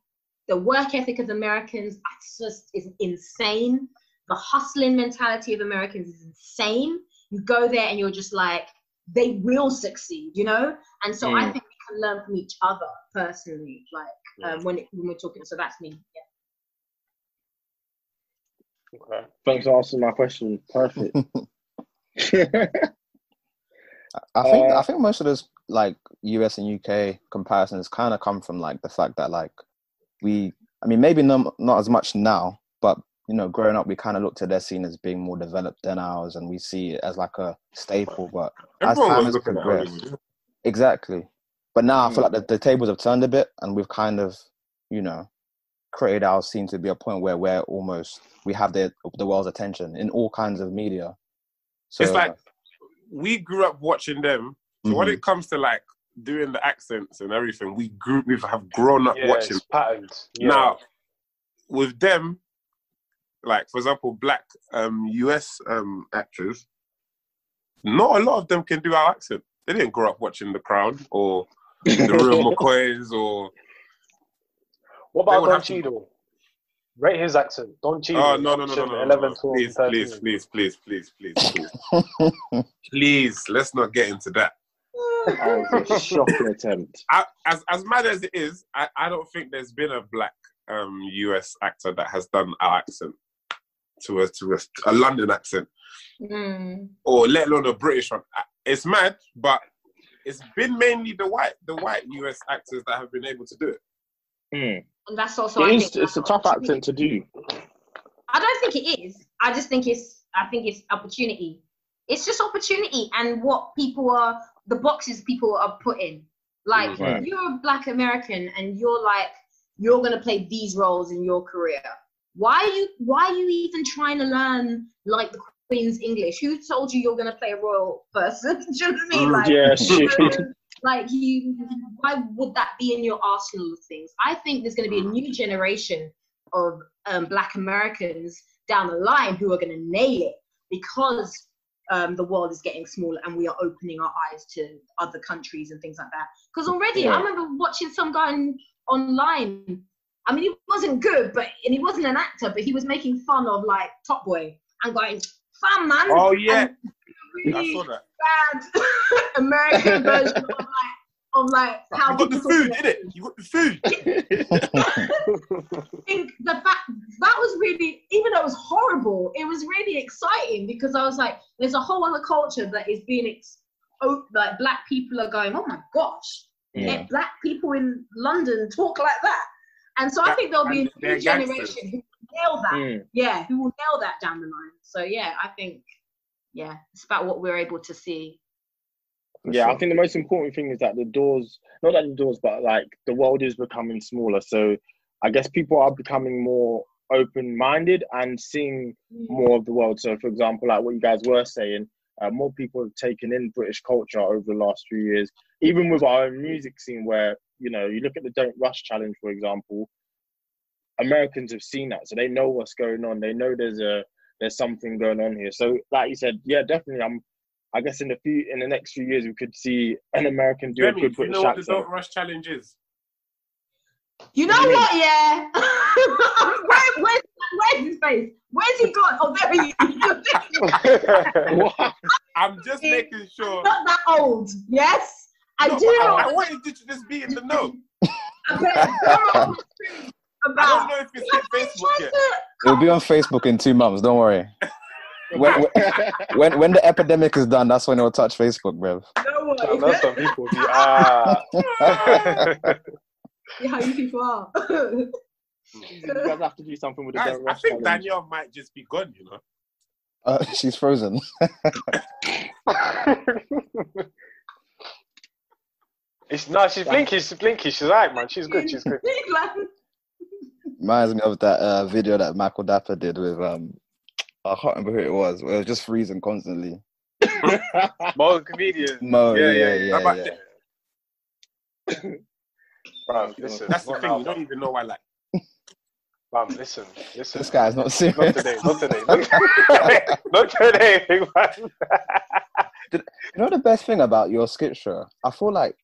the work ethic of Americans, it's just is insane the hustling mentality of Americans is insane. You go there and you're just like, they will succeed, you know? And so I Mm. think we can learn from each other personally, like um, when, it, when we're talking. So that's me. Yeah. Okay. Thanks for answering my question. Perfect. <laughs> I think Uh, I think most of those like US and UK comparisons kind of come from like the fact that like we I mean maybe not not as much now, but you know growing up we kind of looked at their scene as being more developed than ours, and we see it as like a staple. But as time has progressed, exactly. But now I feel like the, the tables have turned a bit, and we've kind of you know created our scene to be a point where we're almost we have the the world's attention in all kinds of media. So It's like we grew up watching them. So when Mhm. it comes to like doing the accents and everything, we grew we have grown up Yeah, watching. patterns. Yeah. Now, with them, like for example, black um, US um, actors, not a lot of them can do our accent. They didn't grow up watching The Crown or The Real <laughs> McCoys or. What about Don have to- Cheadle? Rate his accent. Don Cheadle. Oh no no no no option no! no, 11, 12, Please please please please please please please <laughs> please let's not get into that. that was a shocking attempt. <laughs> I, as as mad as it is, I, I don't think there's been a black um, US actor that has done our accent to a to a, a London accent, Mm. or let alone a British one. It's mad, but it's been mainly the white the white US actors that have been able to do it. Mm. And that's also, I It is, think, it's a tough accent to do. I don't think it is. I just think it's. I think it's opportunity. It's just opportunity and what people are the boxes people are put in. Like Right. you're a Black American and you're like you're gonna play these roles in your career. Why are you Why are you even trying to learn like the Queen's English? Who told you you're gonna play a royal person? <laughs> Do you know what I mean? Mm, Like, yeah, <laughs> shit. Like you why would that be in your arsenal of things? I think there's going to be a new generation of um, black americans down the line who are going to nail it because um, the world is getting smaller and we are opening our eyes to other countries and things like that. Because already Yeah. i remember watching some guy on, online. I mean he wasn't good but and he wasn't an actor but he was making fun of like top boy and going fam man. Oh yeah, and I really saw that. bad <laughs> American <laughs> version of like of like how You got the food, did it? You got the food. <laughs> I think the fact that was really even though it was horrible, it was really exciting because I was like, there's a whole other culture that is being ex- oh, like black people are going, oh my gosh, Yeah. black people in London talk like that. And so I think there'll be a and they're new gangsters. generation who will nail that. Mm. Yeah, who will nail that down the line. So yeah, I think yeah, it's about what we're able to see. For Yeah, I think the most important thing is that the doors, not that the doors, but like the world is becoming smaller. So I guess people are becoming more open minded and seeing more of the world. So, for example, like what you guys were saying, uh, more people have taken in British culture over the last few years, even with our own music scene, where, you know, you look at the Don't Rush Challenge, for example, Americans have seen that. So they know what's going on. They know there's a, there's something going on here. So, like you said, yeah, definitely, I'm I guess in the few in the next few years we could see an American do a Remy, good do you know what the. Don't Rush challenge is? You know what? Yeah. <laughs> Where, where's, where's his face? Where's he gone? Oh, there he is. <laughs> I'm just making sure. Not that old. Yes, I No, do. I, know I wanted you to just be in the know. <laughs> about. I don't know if it's hit Facebook yet. It'll be on Facebook in two months. Don't worry. <laughs> When, when, when when the epidemic is done, that's when it'll touch Facebook, bro. No I know some people be ah. <laughs> See how you people are. you guys have to do something with the Guys, I think challenge. Danielle might just be gone, you know. Uh, she's frozen. <laughs> It's, no, she's blinky. She's blinky. She's alright, man. She's good. She's good. Reminds me of that uh, video that Michael Dapaah did with um, I can't remember who it was. Where it was just freezing constantly. <laughs> More comedian. Mo, yeah, yeah, yeah. How about yeah. that? <coughs> Bro, listen. That's the thing. You don't even know why. Like, Fam, listen, listen. This guy's not serious. Not serious. today. Not today. Not, <laughs> not today, big man. <laughs> You know the best thing about your skit show? I feel like,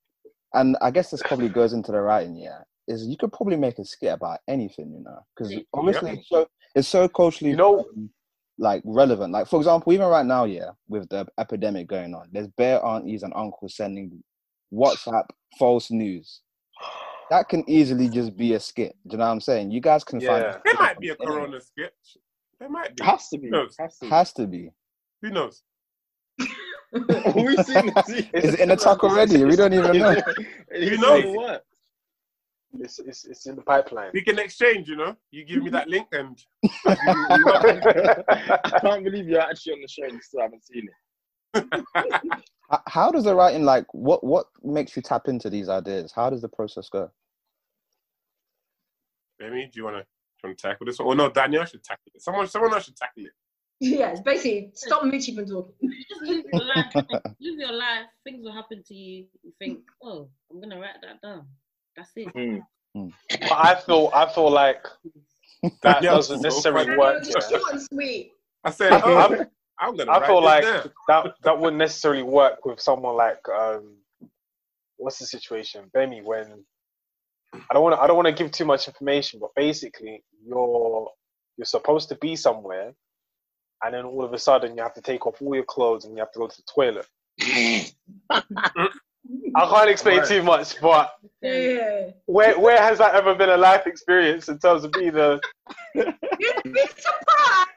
and I guess this probably goes into the writing, yeah, is you could probably make a skit about anything, you know, because obviously it's so it's so culturally You know- um, like relevant. Like for example, even right now, yeah, with the epidemic going on, there's bare aunties and uncles sending WhatsApp false news. That can easily just be a skit. Do you know what I'm saying? You guys can Yeah. find there it might be a Corona sketch. There might be. Has to be. Who knows? Has to be. has to be. Who knows? <laughs> We've seen the <laughs> Is it in the tuck already? We don't even <laughs> know. You know. what? It's, it's, it's in the pipeline. We can exchange, you know. You give me that link and <laughs> I can't believe you're actually on the show and you still haven't seen it. <laughs> How does the writing like what what makes you tap into these ideas? How does the process go? Remy, do you wanna try to tackle this one? Or no, Danielle should tackle it. Someone someone else should tackle it. yeah, it's basically stop Moutchi from talking. Just live your life. live your life. Things will happen to you. You think, oh, I'm gonna write that down. That's it. But I feel I feel like that Yeah, doesn't necessarily work. Just yeah. short and sweet. I said, I'm- oh, I'm gonna I feel like down. that that wouldn't necessarily work with someone like um what's the situation? Gbemi when I don't wanna I don't wanna give too much information, but basically you're you're supposed to be somewhere and then all of a sudden you have to take off all your clothes and you have to go to the toilet. <laughs> <laughs> I can't explain Right. too much, but Yeah. where where has that ever been a life experience in terms of being a You'd be surprised.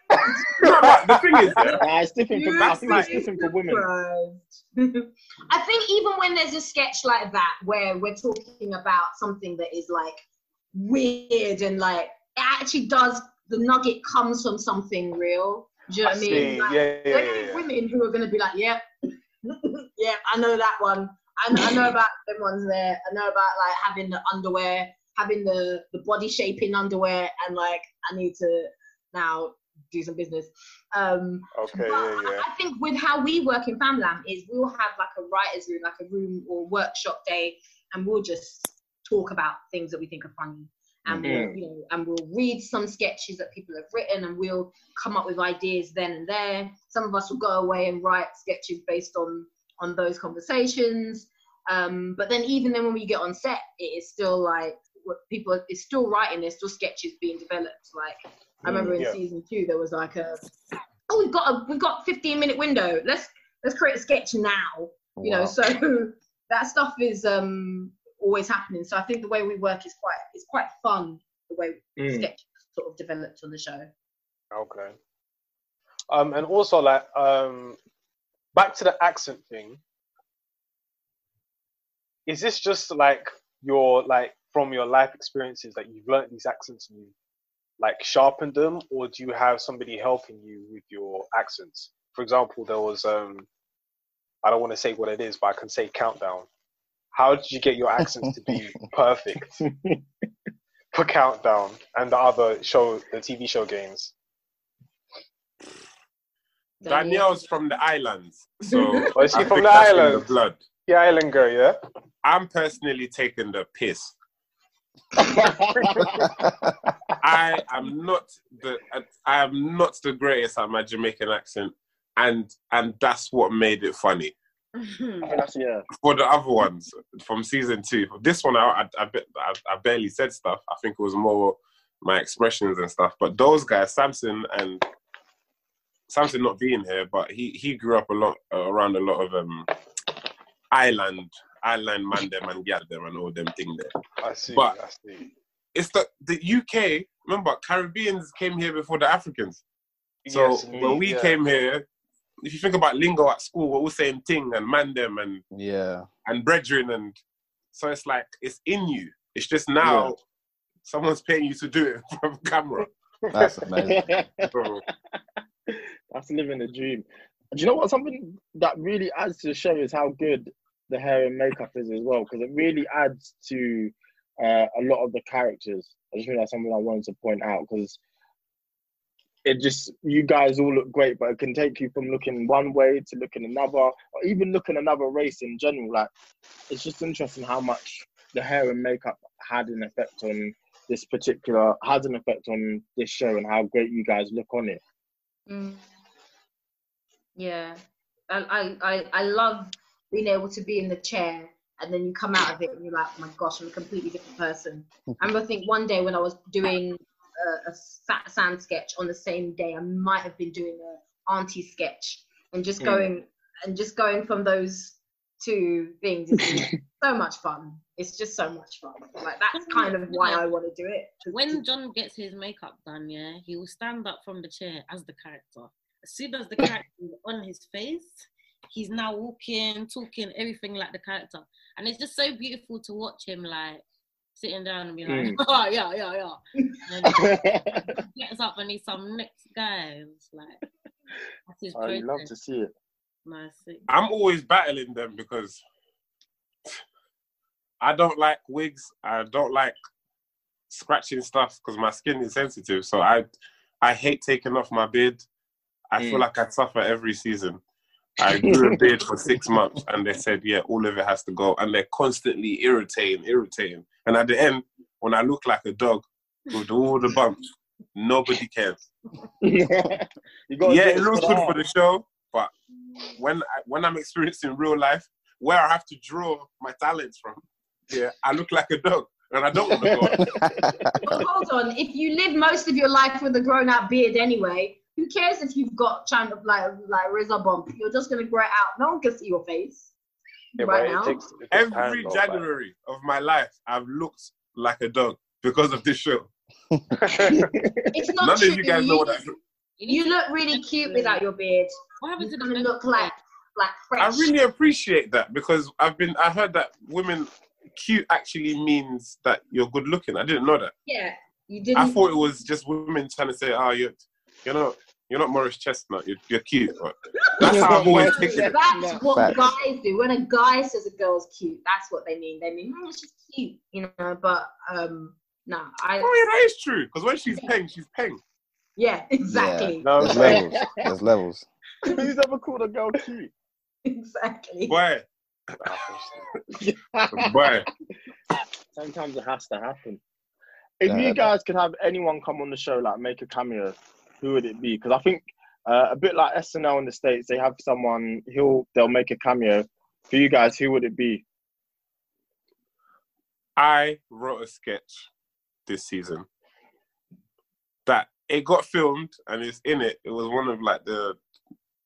No, the thing is, yeah, Nah, it's different for You'd I think it's different for women. <laughs> I think even when there's a sketch like that where we're talking about something that is like weird and like it actually does the nugget comes from something real. Do you know I what I mean? see. Like, Yeah, yeah, there yeah, are yeah. women who are going to be like, yeah, <laughs> yeah, I know that one. I know, I know about them ones there. I know about like having the underwear, having the the body shaping underwear, and like I need to now do some business. Um, Okay, but yeah, yeah. I think with how we work in Famalam is we'll have like a writers room, like a room or workshop day, and we'll just talk about things that we think are funny. And we'll, Mhm. you know, and we'll read some sketches that people have written, and we'll come up with ideas then and there. Some of us will go away and write sketches based on on those conversations. Um, but then even then when we get on set, it is still like what people it's still writing. There's still sketches being developed. Like I remember in yeah. season two, there was like a oh we've got a we've got 15 minute window. Let's let's create a sketch now. You know, so <laughs> that stuff is um always happening. So I think the way we work is quite it's quite fun. The way Mm. sketch sort of developed on the show. Okay. Um, and also like um, back to the accent thing. Is this just like your like from your life experiences that you've learned these accents and you like sharpened them, or do you have somebody helping you with your accents? For example, there was um, I don't want to say what it is, but I can say countdown. How did you get your accents to be <laughs> perfect <laughs> for countdown and the other show, the TV show games? Danielle's from the islands, <laughs> so Oh, is she I from think the that's in the islands? blood. The island girl, yeah. I'm personally taking the piss. <laughs> I am not the I am not the greatest at my Jamaican accent, and and that's what made it funny. <laughs> I think that's yeah. For the other ones from season two, this one I I, I, I, I barely said stuff. I think it was more my expressions and stuff. But those guys, Samson and Samson not being here, but he he grew up a lot uh, around a lot of um island island man them and gal them and all them thing there. I see. But- I see. It's the the UK. Remember, Caribbeans came here before the Africans. So Yes, when we yeah. came here, if you think about lingo at school, we're all saying ting and man them and Yeah. and brethren and so it's like it's in you. It's just now someone's paying you to do it <laughs> from camera. That's amazing. <laughs> So, <laughs> That's living the dream. Do you know what? Something that really adds to the show is how good the hair and makeup is as well, because it really adds to uh, a lot of the characters. I just think that's something I wanted to point out because it just you guys all look great, but it can take you from looking one way to looking another, or even looking another race in general. Like it's just interesting how much the hair and makeup had an effect on this particular has an effect on this show and how great you guys look on it. Mm. Yeah, I, I I I love being able to be in the chair and then you come out of it and you're like, oh my gosh, I'm a completely different person. I <laughs> remember, I think one day when I was doing a, a sa- sand sketch on the same day, I might have been doing a auntie sketch and just Mm. going and just going from those two things is so much fun. It's just so much fun. Like that's kind of why I want to do it. When John gets his makeup done, yeah, he will stand up from the chair as the character. As soon as the character is on his face, he's now walking, talking, everything like the character. And it's just so beautiful to watch him like sitting down and be like, Mm. oh <laughs> yeah, yeah, yeah. And then <laughs> he gets up and he's some next guy. It's like that's his I love to see it. Nice. thing. I'm always battling them because I don't like wigs. I don't like scratching stuff because my skin is sensitive. So I I hate taking off my beard. I feel Mm. like I suffer every season. I <laughs> grew a beard for six months and they said, yeah, all of it has to go. And they're constantly irritating, irritating. And at the end, when I look like a dog with all the bumps, nobody cares. <laughs> you Yeah, it looks good for the show, but when I, when I'm experiencing real life, where I have to draw my talents from, yeah, I look like a dog, and I don't want to go. But <laughs> hold on, if you live most of your life with a grown out beard anyway, who cares if you've got kind of like like razor bump? You're just gonna grow it out. No one can see your face Yeah, but right it now. takes, it takes Every though, like- January of my life, I've looked like a dog because of this show. <laughs> It's not None true. of you guys know what I do. You look really cute without your beard. What happened to You the look like like fresh. I really appreciate that because I've been I heard that women cute actually means that you're good looking. I didn't know that. yeah, you didn't. I thought it was just women trying to say, "Oh, you're you're not you're not Morris Chestnut. You're, you're cute." But <laughs> that's how I've always taken it. That's what Facts. guys do. When a guy says a girl's cute, that's what they mean. They mean, oh, she's cute, you know. But um, no, I Oh yeah, that is true. Because when she's paying, she's paying. yeah, <laughs> exactly, No, There's levels. <laughs> There's levels. <laughs> Who's ever called a girl cute? exactly. Boy, <laughs> boy. Sometimes it has to happen. If Yeah, you that- guys could have anyone come on the show, like make a cameo, who would it be? Because I think uh, a bit like SNL in the states, they have someone. He'll they'll make a cameo. For you guys, who would it be? I wrote a sketch this season that it got filmed and it's in it. It was one of like the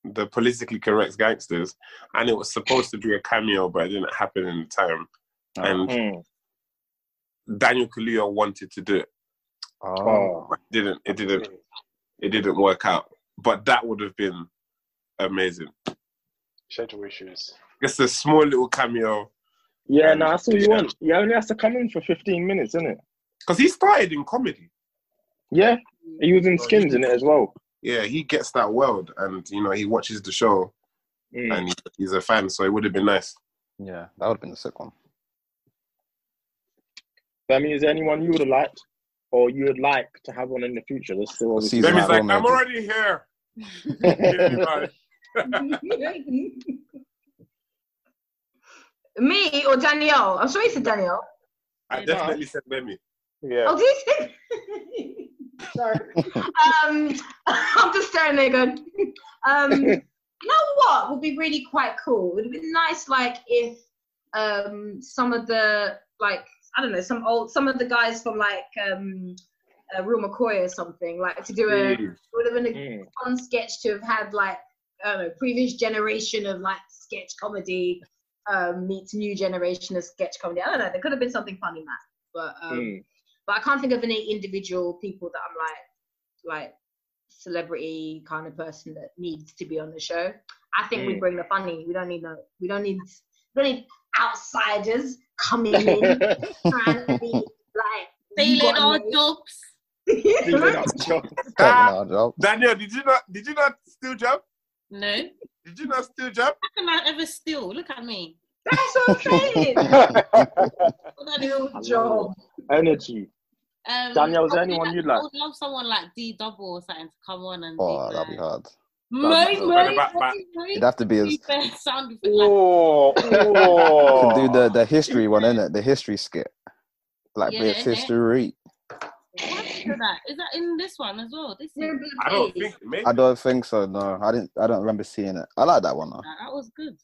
the politically correct gangsters, and it was supposed to be a cameo, but it didn't happen in the time. And Hmm. Daniel Kaluuya wanted to do it, Oh. it didn't. It didn't. It didn't work out. But that would have been amazing. schedule issues. Just a small little cameo Yeah, no, that's all you want. You only has to come in for 15 minutes, isn't it? because he started in comedy. Yeah, he was in Skins in it as well. Yeah, he gets that world, and you know he watches the show, Mm. and he's a fan. So it would have been nice. Yeah, that would have been a sick one. Femi, is there anyone you would have liked or you would like to have on in the future? That's still obviously Season Demi's like, I'm already here. Me <laughs> Me or Danielle? I'm sure you said Danielle. I definitely said Demi. Yeah. Oh, did you say? <laughs> Sorry. um, <laughs> I'm just staring there going. Um, You know what would be really quite cool? It would be nice, like if um some of the like I don't know some old some of the guys from like um uh, Real McCoy or something like to do a Mm. would have been a Mm. fun sketch to have had like I don't know previous generation of like sketch comedy um meets new generation of sketch comedy. I don't know. There could have been something funny in that, but um Mm. But I can't think of any individual people that I'm like like celebrity kind of person that needs to be on the show. I think we Mm. bring the funny. We don't need no. We don't need. We don't need outsiders coming in <laughs> trying to be like Failing got our no- jobs. <laughs> Feeling up job. Taking our job. <laughs> Daniel, did you not? Did you not steal job? No. Did you not steal job? How can I ever steal? Look at me. That's what I'm saying. What I do? Real I love job. Energy. Um, Danielle, is there anyone like- you'd like? I would love someone like D Double or something to come on and Oh, that'd be hard. Mo, That'd mo, hard. But- but- It'd have to be as do the <laughs> sound Oh, <laughs> oh. can do the the history one, innit? The history skit, like Yeah, British history. Is that? is that in this one as well? This is, I don't think. Maybe. I don't think so. No, I didn't. I don't remember seeing it. I like that one though. that, that was good.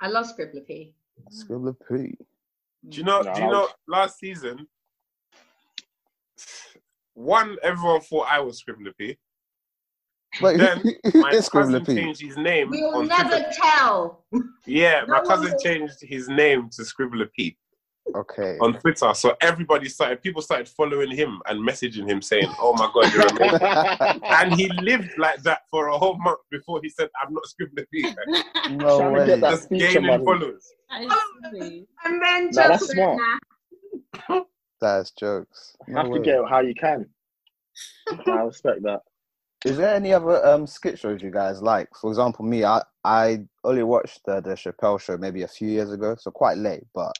I love Scribbler P. Scribbler P. Do you know? No, do you know? Last season, one everyone thought I was Scribbler P. Wait, Then <laughs> my is Scribbler cousin P? changed his name We'll never Twitter. tell. Yeah, my cousin one will- changed his name to Scribbler P Okay. on Twitter. So everybody started, people started following him and messaging him saying, "Oh my god, you're amazing." <laughs> and he lived like that for a whole month before he said, "I'm not Scribbler P." <laughs> No Trying to way. get that Just feature gaining money. followers. That is silly. And then Nah, that's just smart. Nah. That's jokes. You No have to way. get it how you can. I respect that. Is there any other um skit shows you guys like? For example, me, I I only watched the, the Chappelle show maybe a few years ago, so quite late, but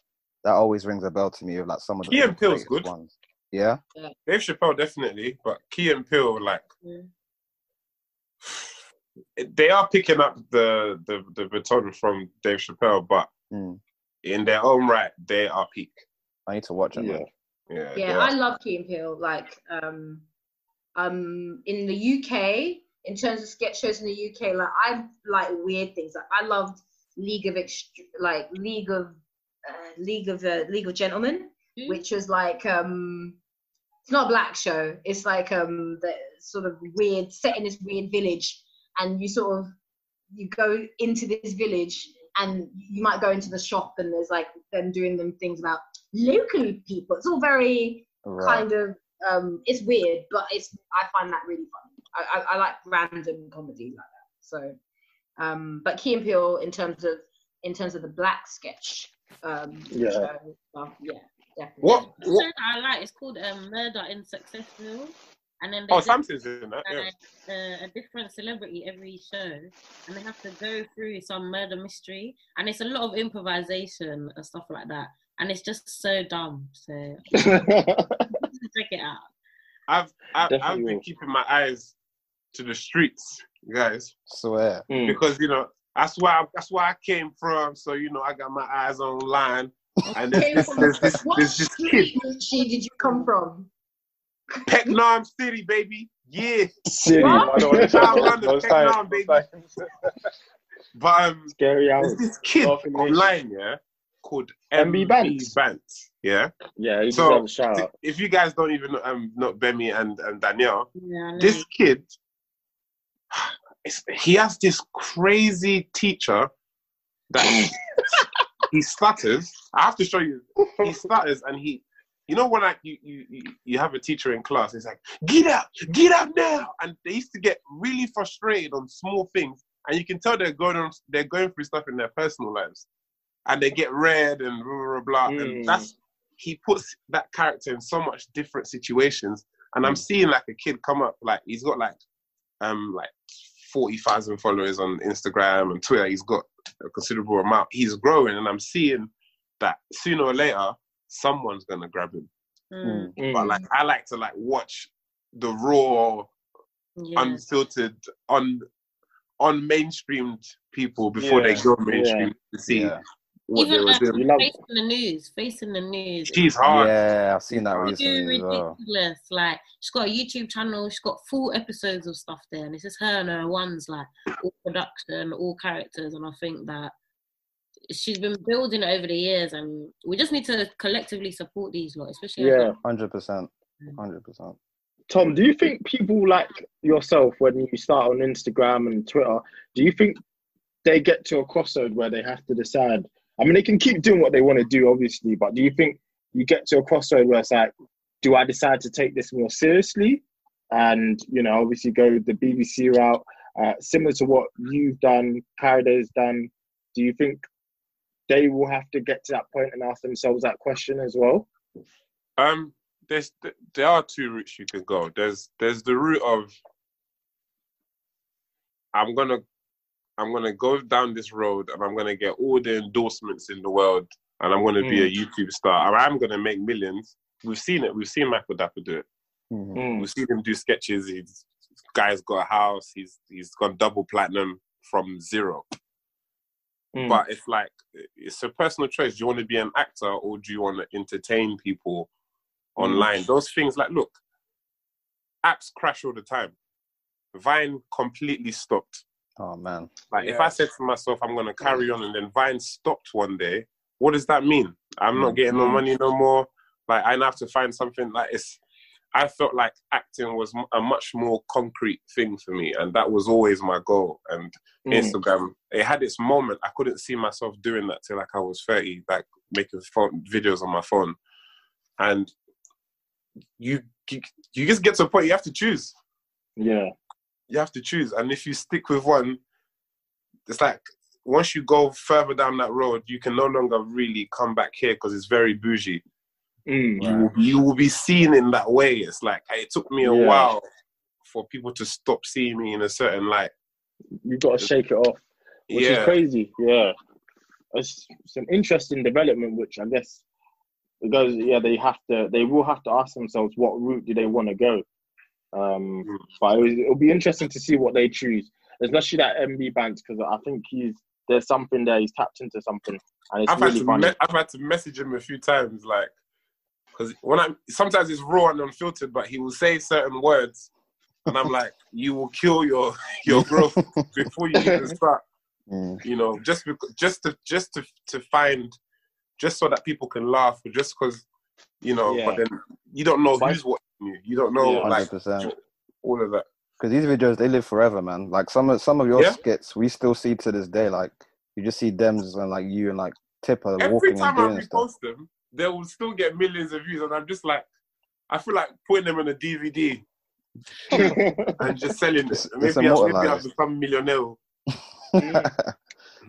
that always rings a bell to me of like some of the Key and Peele's good. ones. Yeah. Dave Chappelle definitely, but Key and Peele like Yeah. <sighs> they are picking up the the the baton from Dave Chappelle, but Mm. in their own right, they are peak. I need to watch it. Yeah. man. Yeah, Yeah, they I love Key and Peele. Like, um, um, in the UK, in terms of sketch shows in the UK, like I like weird things. Like I loved League of Ext- like League of uh, League of uh, League of Gentlemen, Hmm? which was like um, it's not a black show. It's like um, the sort of weird set in this weird village, and you sort of you go into this village and you might go into the shop and there's like them doing them things about local people. It's all very Right. kind of um it's weird, but it's I find that really funny. I, I, I like random comedy like that. So um but Key and Peele in terms of in terms of the black sketch um Yeah. show, well, yeah, definitely. What? What? show I like is called um, Murder in Successville. And then Oh, Samson's in that. Yeah. uh, uh, a different celebrity every show, and they have to go through some murder mystery, and it's a lot of improvisation and stuff like that, and it's just so dumb. So <laughs> check it out. I've I've, I've been will. keeping my eyes to the streets, guys, Swear. Mm. because you know that's where I, that's where I came from. So you know I got my eyes online, and there's Came this, from- there's this, what there's this kid, street Richie, did you come from? Peckham City, baby. Yeah, City. What? I don't want to I say run the those Peck times, Nine, those baby. times. but um, Scary there's hours. this kid North Nation. online, yeah, called MB MB Bants. Bants, yeah. Yeah, So, deserves a shout out. If you guys don't even know, um, not Gbemi and, and Danielle, Yeah, this kid, <sighs> it's, he has this crazy teacher that he <laughs> stutters. I have to show you. He <laughs> stutters and he, you know, when like you, you you- you have a teacher in class, it's like get up, get up now, and they used to get really frustrated on small things, and you can tell they're going on, they're going through stuff in their personal lives, and they get red and blah blah blah, Mm. and that's he puts that character in so much different situations, and I'm seeing like a kid come up, like he's got like um like forty thousand followers on Instagram and Twitter. He's got a considerable amount. He's growing, and I'm seeing that sooner or later someone's gonna grab him. Mm. But like I like to like watch the raw, yeah. unfiltered, on on mainstreamed people before they go mainstream to see Yeah. What Even they were doing. facing the news, facing the news. She's hard. Yeah, I've seen that Too recently as well. ridiculous. Like she's got a YouTube channel. She's got full episodes of stuff there, and it's just her and her ones like all production, all characters, and I think that she's been building it over the years, and we just need to collectively support these lot, especially. Yeah. Hundred percent, hundred percent. Tom, do you think people like yourself, when you start on Instagram and Twitter, do you think they get to a crossroad where they have to decide? I mean, they can keep doing what they want to do, obviously, but do you think you get to a crossroad where it's like, do I decide to take this more seriously and, you know, obviously go the BBC route, uh, similar to what you've done, Paradise done? Do you think they will have to get to that point and ask themselves that question as well? Um, there's there are two routes you can go. There's there's the route of I'm gonna I'm gonna go down this road and I'm gonna get all the endorsements in the world and I'm gonna be a mm. YouTube star. and I'm gonna make millions. We've seen it. We've seen Michael Dapaah do it. Mm-hmm. Mm. We've seen him do sketches. He's guy's got a house. He's he's gone double platinum from zero. Mm. But it's like it's a personal choice. Do you want to be an actor or do you want to entertain people online? Those things like look, apps crash all the time. Vine completely stopped. Oh man. Like if I said to myself I'm gonna carry on and then Vine stopped one day, what does that mean? I'm not getting no money no more. Like I have to find something like it's I felt like acting was a much more concrete thing for me, and that was always my goal. And Mm. Instagram, it had its moment. I couldn't see myself doing that till like I was thirty, like making phone videos on my phone. And you, you you just get to a point you have to choose. Yeah. You have to choose, and if you stick with one, it's like once you go further down that road, you can no longer really come back here because it's very bougie Mm. you will, you will be seen in that way. It's like it took me a Yeah. while for people to stop seeing me in a certain light. You've got to shake it off, which Yeah. is crazy. Yeah, it's, it's an interesting development, which I guess it goes. Yeah, they have to. They will have to ask themselves what route do they want to go. Um, Mm. but it was, it'll be interesting to see what they choose, especially that MB Banks because I think he's there's something there. He's tapped into something, and it's I've had really to funny. me- I've had to message him a few times, like because when I sometimes it's raw and unfiltered, but he will say certain words, and I'm like, <laughs> you will kill your your growth <laughs> before you even start. Mm. You know, just because, just to just to to find, just so that people can laugh, or just because, you know. Yeah. But then you don't know who's watching you. You don't know Yeah. like Hundred percent. all of that. Because these videos they live forever, man. Like some of some of your Yeah. skits we still see to this day. Like you just see them and like you and like Tipper Every walking and time I doing stuff. repost them, they will still get millions of views, and I'm just like, I feel like putting them in a DVD <laughs> and just selling it. Maybe, it's I, maybe I'll immortalized. become a millionaire. <laughs>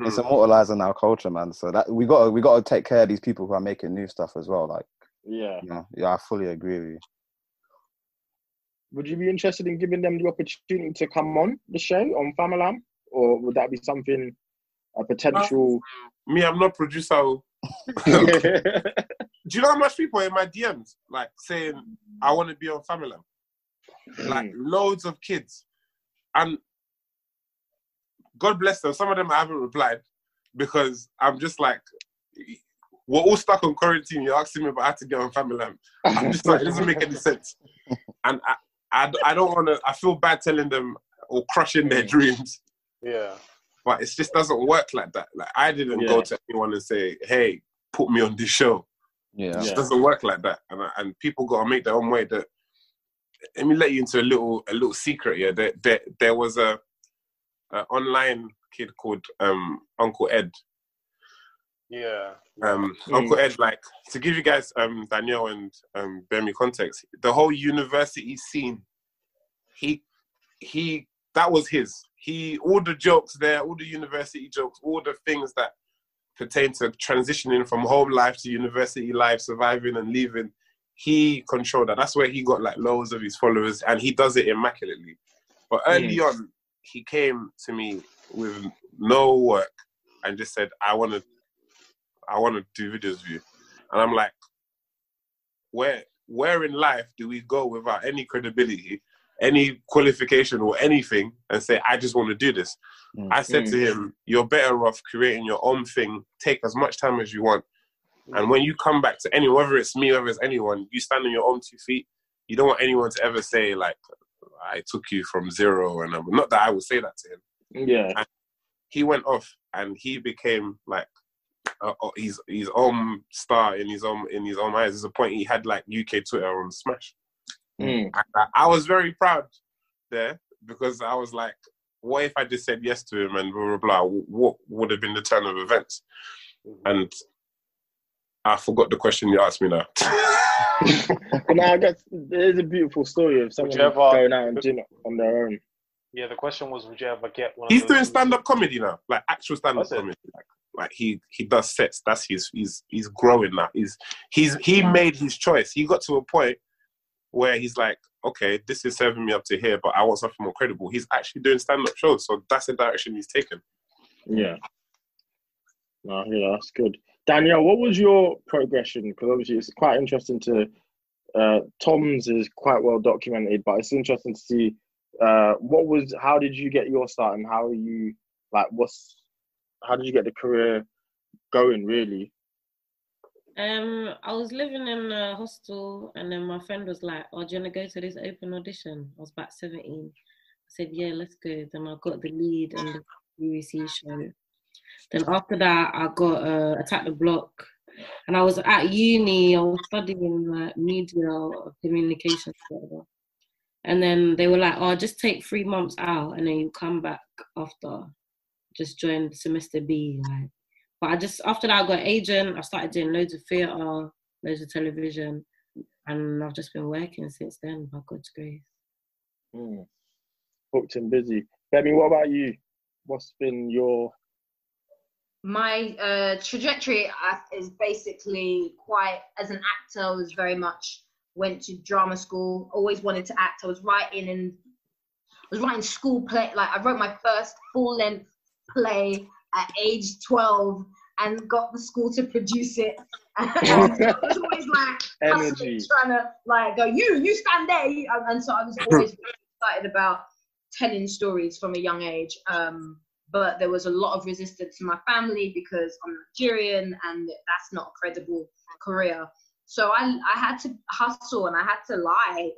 it's hmm. immortalizing our culture, man. So that we got to we got to take care of these people who are making new stuff as well. Like, yeah. you know, yeah, I fully agree with you. Would you be interested in giving them the opportunity to come on the show on Famalam, or would that be something a potential? Me, I'm not producer. oh. <laughs> Do you know how much people in my DMs like saying I want to be on Famalam? Like hmm. loads of kids, and God bless them. Some of them I haven't replied because I'm just like, we're all stuck on quarantine. You're asking me about how to get on Famalam. I'm just like, it doesn't make any sense. And I, I, I don't want to. I feel bad telling them or crushing their dreams Yeah. but it just doesn't work like that. Like I didn't Yeah. go to anyone and say, "Hey, put me on this show." Yeah. It just doesn't work like that, and and people got to make their own way. That let me let you into a little a little secret. Yeah, there there, there was a, a online kid called um, Uncle Ed. Yeah. Um, Mm. Uncle Ed, like to give you guys um, Danielle and um, Gbemi context, the whole university scene, he he that was his. He all the jokes there, all the university jokes, all the things that pertain to transitioning from home life to university life, surviving and leaving. He controlled that. That's where he got like loads of his followers, and he does it immaculately. But early on, he came to me with no work and just said, "I want to, I want to do videos with you," and I'm like, "Where, where in life do we go without any credibility any qualification or anything and say, I just want to do this. Mm. I said to him, You're better off creating your own thing, take as much time as you want. And when you come back to anyone, whether it's me, whether it's anyone, you stand on your own two feet. You don't want anyone to ever say, like, I took you from zero. And I'm, not that I would say that to him. Yeah. And he went off and he became like uh, uh, his his own star in his own in his own eyes. There's a point he had like UK Twitter on Smash. Mm. I, I- I was very proud there because I was like, what if I just said yes to him and blah blah blah? What would have been the turn of events? And I forgot the question you asked me now. <laughs> But now I guess there's a beautiful story of someone ever- going out and doing it on their own. Yeah, the question was, would you ever get one? He's of doing stand up comedy now, like actual stand up That's it. comedy. Like, like he he does sets. That's his. He's he's growing now. He's he's he made his choice. He got to a point where he's like, okay, this is serving me up to here, but I want something more credible. He's actually doing stand up shows, so that's the direction he's taken. Yeah. No, yeah, that's good. Danielle, what was your progression? Because obviously it's quite interesting to. Uh, Tom's is quite well documented, but it's interesting to see uh, what was. How did you get your start, and how are you like? What's how did you get the career going? Really? Um, I was living in a hostel, and then my friend was like, "Oh, do you wanna go to this open audition?" I was about seventeen. I said, "Yeah, let's go." Then I got the lead in the BBC show. Then after that, I got uh, Attack the Block, and I was at uni. I was studying like media or communications, whatever. And then they were like, "Oh, just take three months out, and then you come back after. Just join semester B, like." But I just after that I got agent. I started doing loads of theatre, loads of television, and I've just been working since then. By God's grace. Mm. Booked and busy. Gbemi, what about you? What's been your my uh, trajectory uh, is basically quite as an actor I was very much went to drama school always wanted to act i was writing and I was writing school play like i wrote my first full length play at age 12 and got the school to produce it <laughs> and <laughs> I was always like Energy. trying to like go you you stand there you, and, and so i was <laughs> always excited about telling stories from a young age um but there was a lot of resistance in my family because I'm Nigerian and that's not a credible career. So I, I had to hustle and I had to lie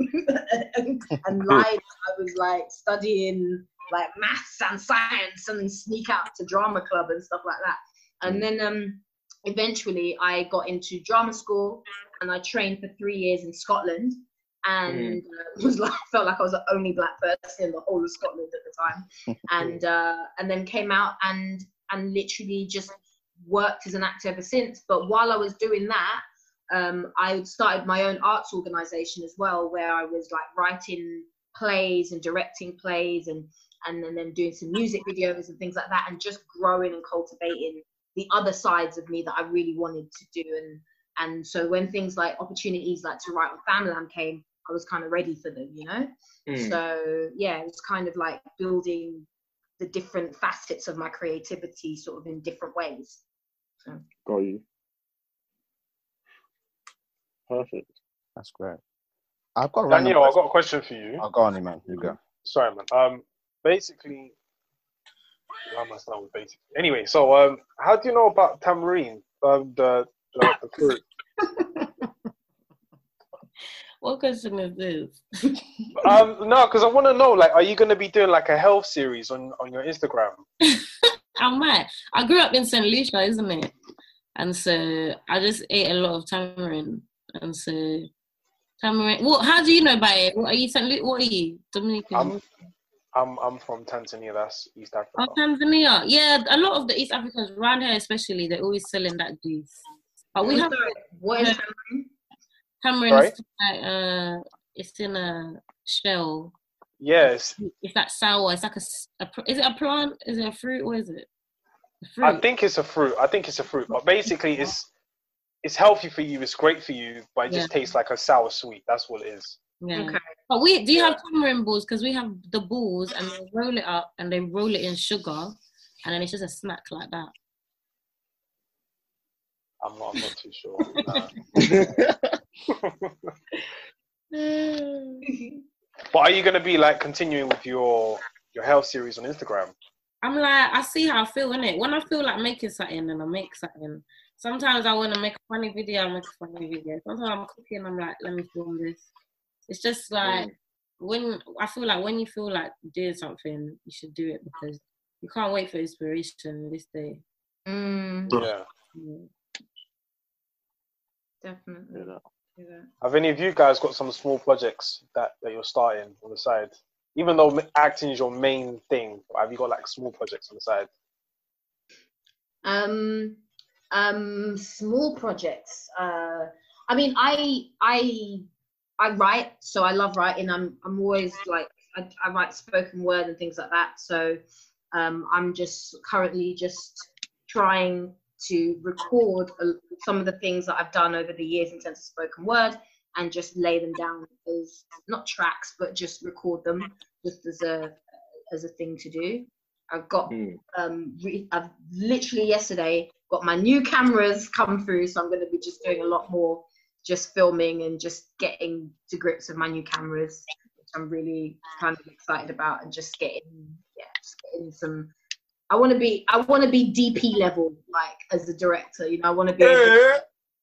and, and lie. I was like studying like maths and science and then sneak out to drama club and stuff like that. And then um, eventually I got into drama school and I trained for three years in Scotland and uh, <laughs> was like felt like I was the only black person in the whole of Scotland at the time <laughs> and uh, and then came out and and literally just worked as an actor ever since. But while I was doing that, um, I started my own arts organization as well, where I was like writing plays and directing plays and and then, then doing some music videos and things like that, and just growing and cultivating the other sides of me that I really wanted to do. And and so when things like opportunities like to write on Famalam came, I was kind of ready for them, you know. Mm. So yeah, it was kind of like building the different facets of my creativity sort of in different ways. So. got you? Perfect. That's great. I've got a random Daniel, I've got a question for you. Oh, go on, man. You go. Sorry, man. Um, basically, why am I starting with basically? Anyway, so um, how do you know about tamarind? Um, the the, the fruit. <laughs> What question is this? Um, no, because I want to know, like, are you going to be doing like a health series on on your Instagram? <laughs> I might. I grew up in St. Lucia, isn't it? And so I just ate a lot of tamarind. And so tamarind. What? How do you know about it? What are you St. Lu- What are you Dominican? I'm I'm I'm from Tanzania. That's East Africa. Oh, Tanzania. Yeah, a lot of the East Africans around here, especially, they're always selling that juice. But we have what is Yeah. tamarind? tamarind. Is like, uh, it's in a shell. Yes, It's that sour. It's like a, pr- Is it a plant? Is it a fruit? What is it? Fruit. I think it's a fruit. I think it's a fruit, but basically, it's it's healthy for you. It's great for you, but it just Yeah. tastes like a sour sweet. That's what it is. Yeah. Okay. But we do you have tamarind balls? Because we have the balls and they roll it up and they roll it in sugar, and then it's just a snack like that. I'm not. I'm not too sure. <laughs> But are you going to be like continuing with your your health series on Instagram? I'm like, I see how I feel in it. When I feel like making something, then I make something. Sometimes I want to make a funny video, I make a funny video. Sometimes I'm cooking, I'm like, let me film this. It's just like when I feel like when you feel like doing something, you should do it because you can't wait for inspiration this day. Mm, Yeah. Mm. definitely. Yeah. Yeah. Have any of you guys got some small projects that, that you're starting on the side? Even though acting is your main thing, have you got like small projects on the side? Um, um, small projects. Uh, I mean, I I I write, so I love writing. I'm I'm always like I, I write spoken word and things like that. So um, I'm just currently just trying to record uh, some of the things that I've done over the years in terms of spoken word and just lay them down as not tracks, but just record them just as a as a thing to do. I've got Mm. um, re- I've literally yesterday got my new cameras come through, so I'm going to be just doing a lot more, just filming and just getting to grips with my new cameras, which I'm really kind of excited about, and just getting yeah, just getting some. I want to be I want to be DP level like as a director, you know. I want to be.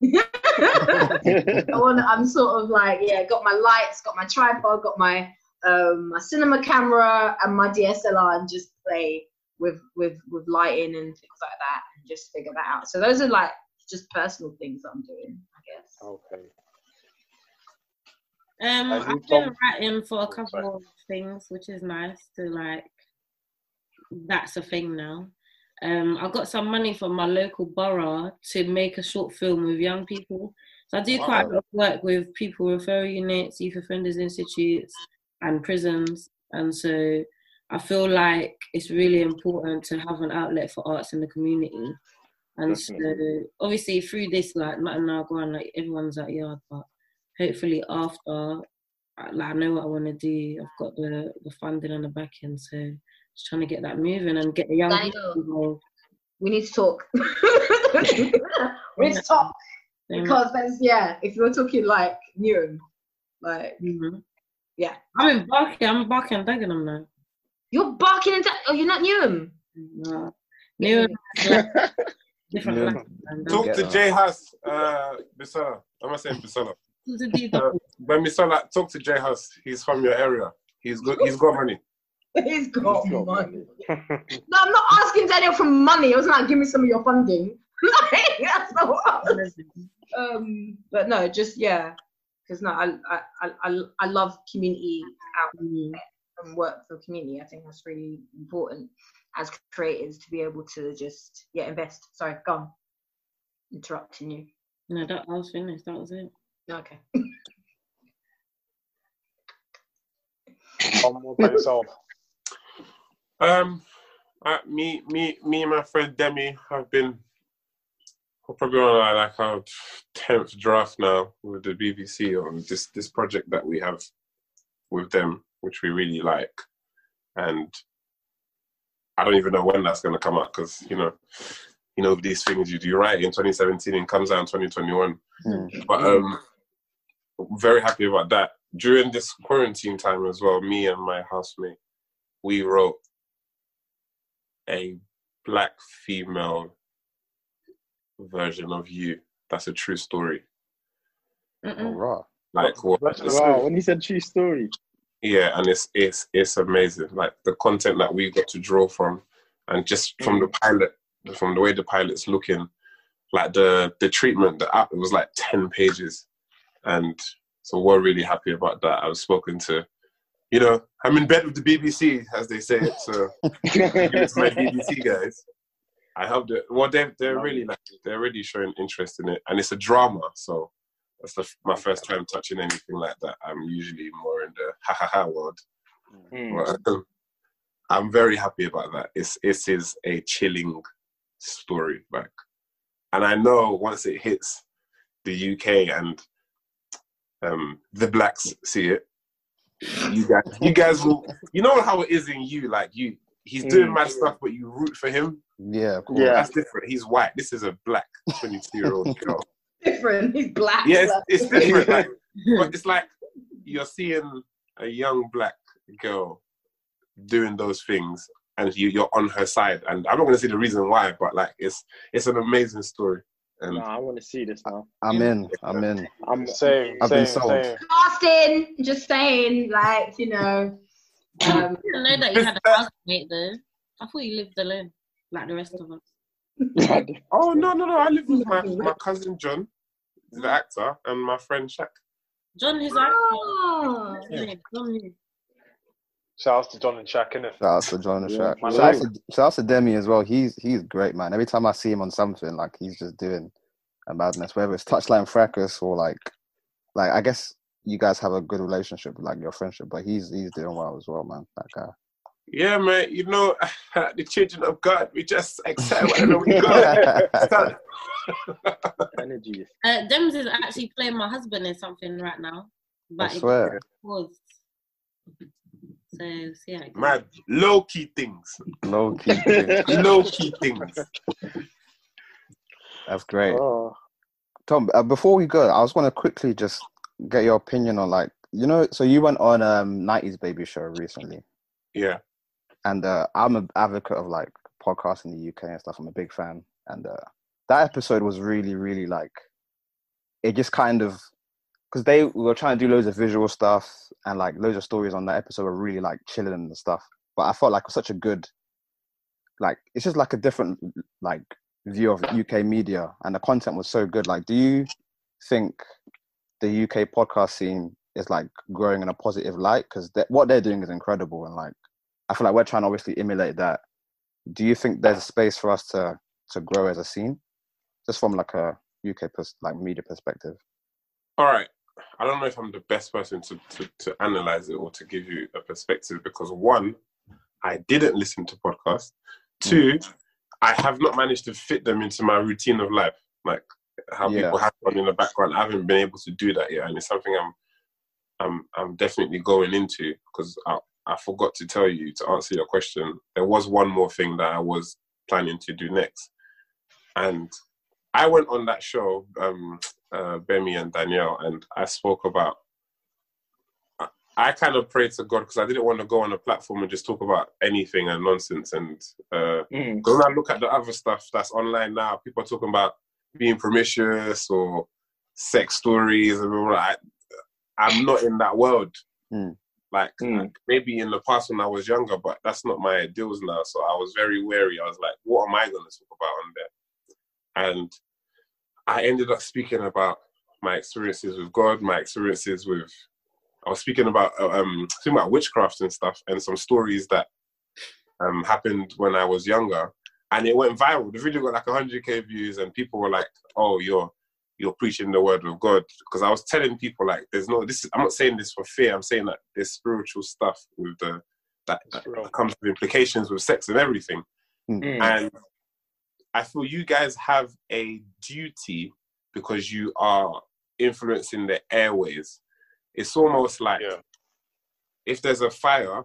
<laughs> I want. I'm sort of like yeah, got my lights, got my tripod, got my um my cinema camera and my DSLR, and just play with with with lighting and things like that, and just figure that out. So those are like just personal things that I'm doing. Okay. Um, I've been done- writing for a Oh, couple of things, which is nice to like. That's a thing now. Um, I got some money from my local borough to make a short film with young people. So I do quite a lot of work with people referral units, youth offenders institutes, and prisons. And so I feel like it's really important to have an outlet for arts in the community. And so obviously through this, like not now go on, like everyone's at yard, but hopefully after I- like I know what I want to do. I've got the the funding and the backing, so just trying to get that moving and get the young Daniel. people involved. We need to talk. <laughs> we need to talk because there's yeah. If you're talking like Newham, like mhm. yeah, I'm in Barking. I'm in Barking and Dagenham now. you're barking into. Oh, you're not Newham. No. New <laughs> different Yeah. life. Talk to that. Jay Huss, uh, Bisola. Am I saying Bisola? To do Uh, that. when Bisola, talk to Jay Huss. He's from your area. He's good. He's got money. He's got Got money. money. No, I'm not asking Daniel for money. I was like, give me some of your funding. <laughs> That's not what I was um but no just yeah because no I, I i I- i love community out and work for community i think that's really important as creators to be able to just yeah invest sorry go on interrupting you No, that I was finished. That was it. okay One more by yourself. Um, uh, me, me, me, and my friend Demi have been we're probably on our, like our tenth draft now with the BBC on this this project that we have with them, which we really like, and I don't even know when that's going to come out because you know, you know these things you do right in 2017 and comes out in 2021. Mm. But um, very happy about that. During this quarantine time as well, me and my housemate, we wrote a black female version of you. That's a true story. Oh, Mm-mm. Like what? wow, when he said true story. Yeah, and it's it's it's amazing. Like the content that we got to draw from, and just from mm. the pilot, from the way the pilot's looking, like the the treatment, the app, it was like ten pages, and so we're really happy about that. I've spoken to, you know, I'm in bed with the BBC, as they say it. So it's my BBC <laughs> guys. I hope that well, they're, they're really like they're really showing interest in it, and it's a drama, so that's the, my first time touching anything like that. I'm usually more in the ha ha ha world. Mm. But, um, I'm very happy about that. It's it is a chilling story, like, and I know once it hits the UK and um, the blacks see it, you guys, you guys will, you know how it is in you, like you. He's doing Mm. mad stuff, but you root for him. Yeah, of course. Yeah. That's different. He's white. This is a black 22 year old girl. Different he's black Yeah, it's, it's <laughs> different. Like, but it's like you're seeing a young black girl doing those things and you, you're on her side. And I'm not going to see the reason why, but like it's it's an amazing story. And No, I want to see this now. I'm in. I'm in. I'm saying. I've same, been sold. same. Casting, just saying, like you know. Um, I didn't know that you had a housemate though. I thought you lived alone, like the rest of us. <laughs> oh no no no! I live with my, my <laughs> cousin John, the actor, and my friend Shaq. John is like, oh. yeah. John? Shout out to John and Shaq, innit? Shout out to John and Yeah. Shaq. My Shout to, shout out to Demi as well. He's he's great, man. Every time I see him on something, like he's just doing a madness. Whether it's touchline fracas or like, like I guess you guys have a good relationship, like your friendship. But he's he's doing well as well, man. That guy. Yeah, man. You know, <laughs> the children of God, we just accept whatever we <laughs> got. energy. Uh, Dems is actually playing my husband in something right now. But I swear. it was. So see how it goes. Man, low key things. Low key. <laughs> things. Low key things. That's great. Oh, Tom, uh, before we go, I was going to quickly just get your opinion on like you know. So you went on um '90s Baby Show recently, Yeah. And uh, I'm an advocate of like podcasts in the UK and stuff. I'm a big fan, and uh, that episode was really, really like it just kind of because they were trying to do loads of visual stuff and like loads of stories on that episode were really like chilling and stuff. But I felt like it was such a good, like it's just like a different like view of UK media, and the content was so good. Like, do you think the UK podcast scene is like growing in a positive light? Because what they're doing is incredible, and like I feel like we're trying to obviously emulate that. Do you think there's a space for us to to grow as a scene, just from like a UK pers- like media perspective? All right. I don't know if I'm the best person to, to, to analyze it or to give you a perspective because one, I didn't listen to podcasts. Mm. Two, I have not managed to fit them into my routine of life. Like how Yeah. people have one in the background. I haven't been able to do that yet. And it's something I'm I'm I'm definitely going into because I, forgot to tell you to answer your question. There was one more thing that I was planning to do next. And I went on that show, um, uh, Gbemi and Danielle, and I spoke about. I- kind of prayed to God because I didn't want to go on a platform and just talk about anything and nonsense. And uh, mm. because when I look at the other stuff that's online now, people are talking about being promiscuous or sex stories, and all that. I'm not in that world. Mm. Like Mm. maybe in the past when I was younger, but that's not my ideals now. So I was very wary. I was like, what am I going to talk about on there? And I ended up speaking about my experiences with God, my experiences with. I was speaking about uh, um speaking about witchcraft and stuff, and some stories that um happened when I was younger, and it went viral. The video got like 100k views, and people were like, "Oh, you're you're preaching the word of God." Because I was telling people like, "There's no this." I'm not saying this for fear. I'm saying that there's spiritual stuff with the that, that comes with implications with sex and everything. Mm. And I feel you guys have a duty because you are influencing the airways. It's almost like Yeah. if there's a fire,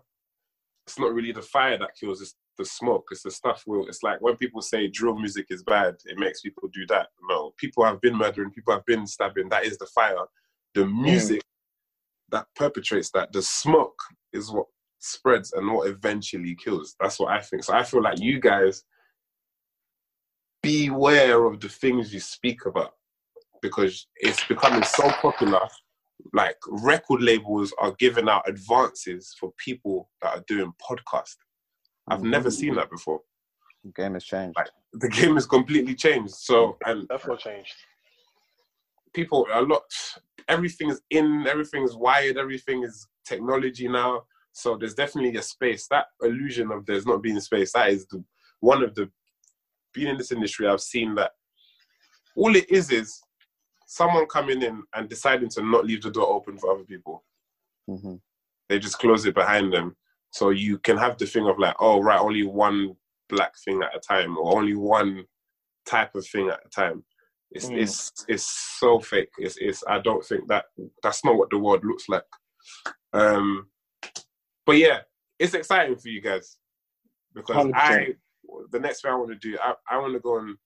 it's not really the fire that kills, it's the smoke. It's the stuff. Will it's like when people say drill music is bad, it makes people do that. No, people have been murdering, people have been stabbing. That is the fire. The music that perpetrates that, the smoke is what spreads and what eventually kills. That's what I think. So I feel like you guys beware of the things you speak about because it's becoming so popular. Like record labels are giving out advances for people that are doing podcasts. I've never seen that before. The game has changed. Like the game has completely changed. So and Definitely changed. people a lot everything's in everything's wired everything is technology now so there's definitely a space that illusion of there's not being space that is the one of the being in this industry i've seen that all it is is someone coming in and deciding to not leave the door open for other people hmm they just close it behind them so you can have the thing of like oh right only one black thing at a time or only one type of thing at a time it's Mm. it's it's so fake it's it's i don't think that that's not what the world looks like um but yeah it's exciting for you guys because 100%. i the next thing i want to do i, I want to go on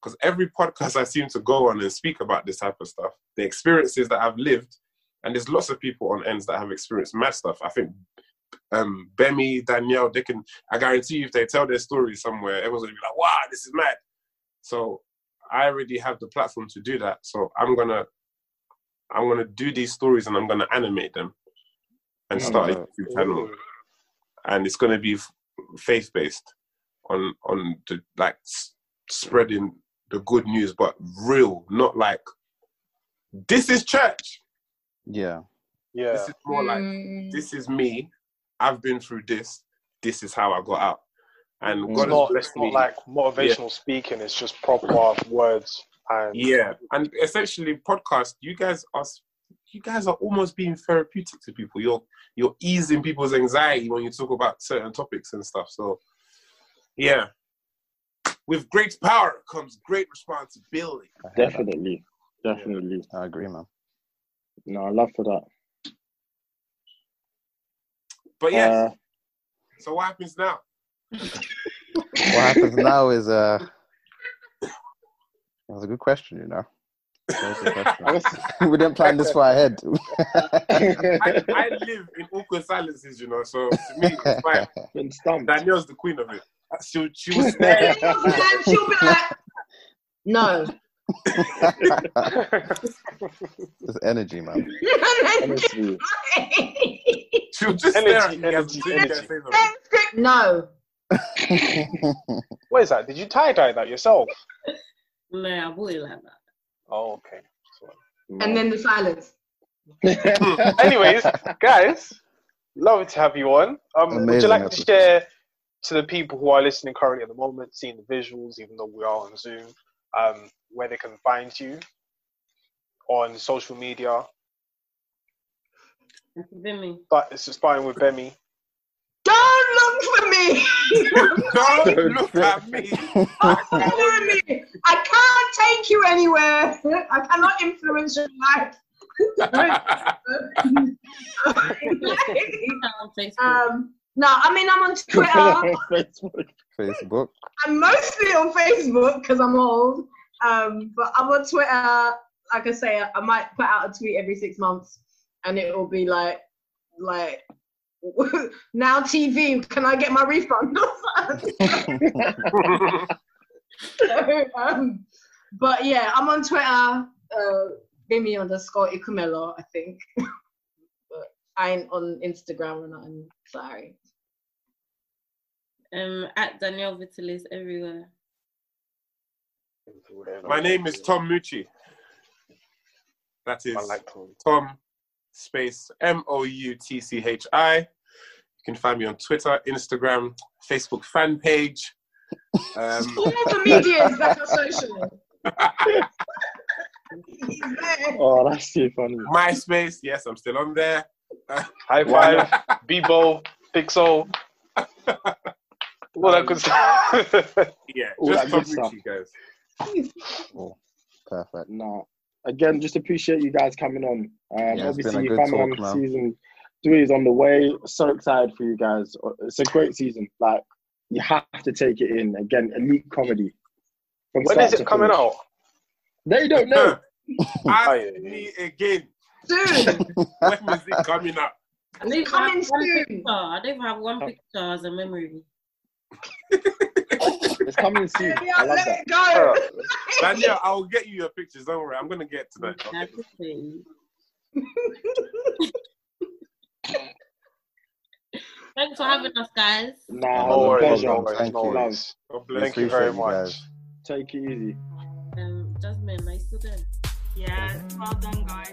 because every podcast i seem to go on and speak about this type of stuff the experiences that i've lived and there's lots of people on ends that have experienced mad stuff. I think um, Gbemi, Danielle, they can. I guarantee you, if they tell their story somewhere, everyone's gonna be like, "Wow, this is mad." So I already have the platform to do that. So I'm gonna, I'm gonna do these stories and I'm gonna animate them and start a YouTube channel, and it's gonna be faith based on on the like s- spreading the good news, but real, not like this is church. Yeah. Yeah. This is more like Mm. this is me. I've been through this. This is how I got out. And It's God has not, blessed it's not me. like motivational speaking. It's just proper words and yeah, and essentially, podcast. You guys are, you guys are almost being therapeutic to people. You're you're easing people's anxiety when you talk about certain topics and stuff. So, yeah, with great power comes great responsibility. Definitely, definitely. I agree, man. No, I love for that. But yes, Uh, so what happens now? What happens now is uh that's a good question, you know. That's a good question. <laughs> <laughs> we didn't plan this far ahead. I, I live in awkward silences, you know. So to me, it's <laughs> fine. Been stumped. Danielle's the queen of it. She she was there. And she'll be like, no. It's <laughs> energy, man. Honestly. She'll just Energy, energy, soon as I energy. no. <laughs> What is that? Did you tie dye that yourself? No, I bought it like that. Oh, okay. And then the silence. <laughs> Anyways, guys, love to have you on. Um, would you Amazing like to share to the people who are listening currently at the moment, seeing the visuals, even though we are on Zoom, um, where they can find you on social media? Vimy. But it's just starting with Gbemi. Don't look for me. <laughs> Don't look at me. Don't look at me. I can't take you anywhere. I cannot influence your life. <laughs> um, no, I mean I'm on <laughs> Twitter. Facebook. Facebook. I'm mostly on Facebook because I'm old. Um, but I'm on Twitter. Like I say, I might put out a tweet every six months, and it will be like, like, <laughs> now TV. Can I get my refund? <laughs> So, um, but yeah, I'm on Twitter. Uh, Gbemi underscore Ikumelo, I think. <laughs> but I ain't on Instagram or nothing. Sorry. Um, at Danielle Vitalis everywhere. My name is Tom Moutchi. That is like Tom. Tom space M O U T C H I. You can find me on Twitter, Instagram, Facebook fan page. Um, All the medias that are social. He's <laughs> there. Oh, that's too funny. MySpace, yes, I'm still on there. High <laughs> five, Bebo, Pixel, all that good stuff. Yeah, just that Tom. Moutchi, guys. Oh, perfect. No. Again, just appreciate you guys coming on. Um, Yeah, it's been a obviously, good Family talk, man. season three is on the way. So excited for you guys. It's a great season. Like you have to take it in. Again, elite comedy. From when start is to it coming finish. out? They don't know. <laughs> Ask yeah, yeah. me again. Soon. <laughs> When is it coming up? I don't Coming have soon. I don't even have one picture as a memory. <laughs> It's coming soon. Yeah, I love let that. it go. <laughs> Daniel, I'll get you your pictures. Don't worry. I'm going to get to that. I appreciate. <laughs> Thanks for having us, guys. Nah, No it worries, pleasure. no worries, Thank no you. worries. God bless Thank you very much. guys. Take it easy. Um, Jasmine, are you still there? Yeah, well done, guys.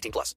18 plus.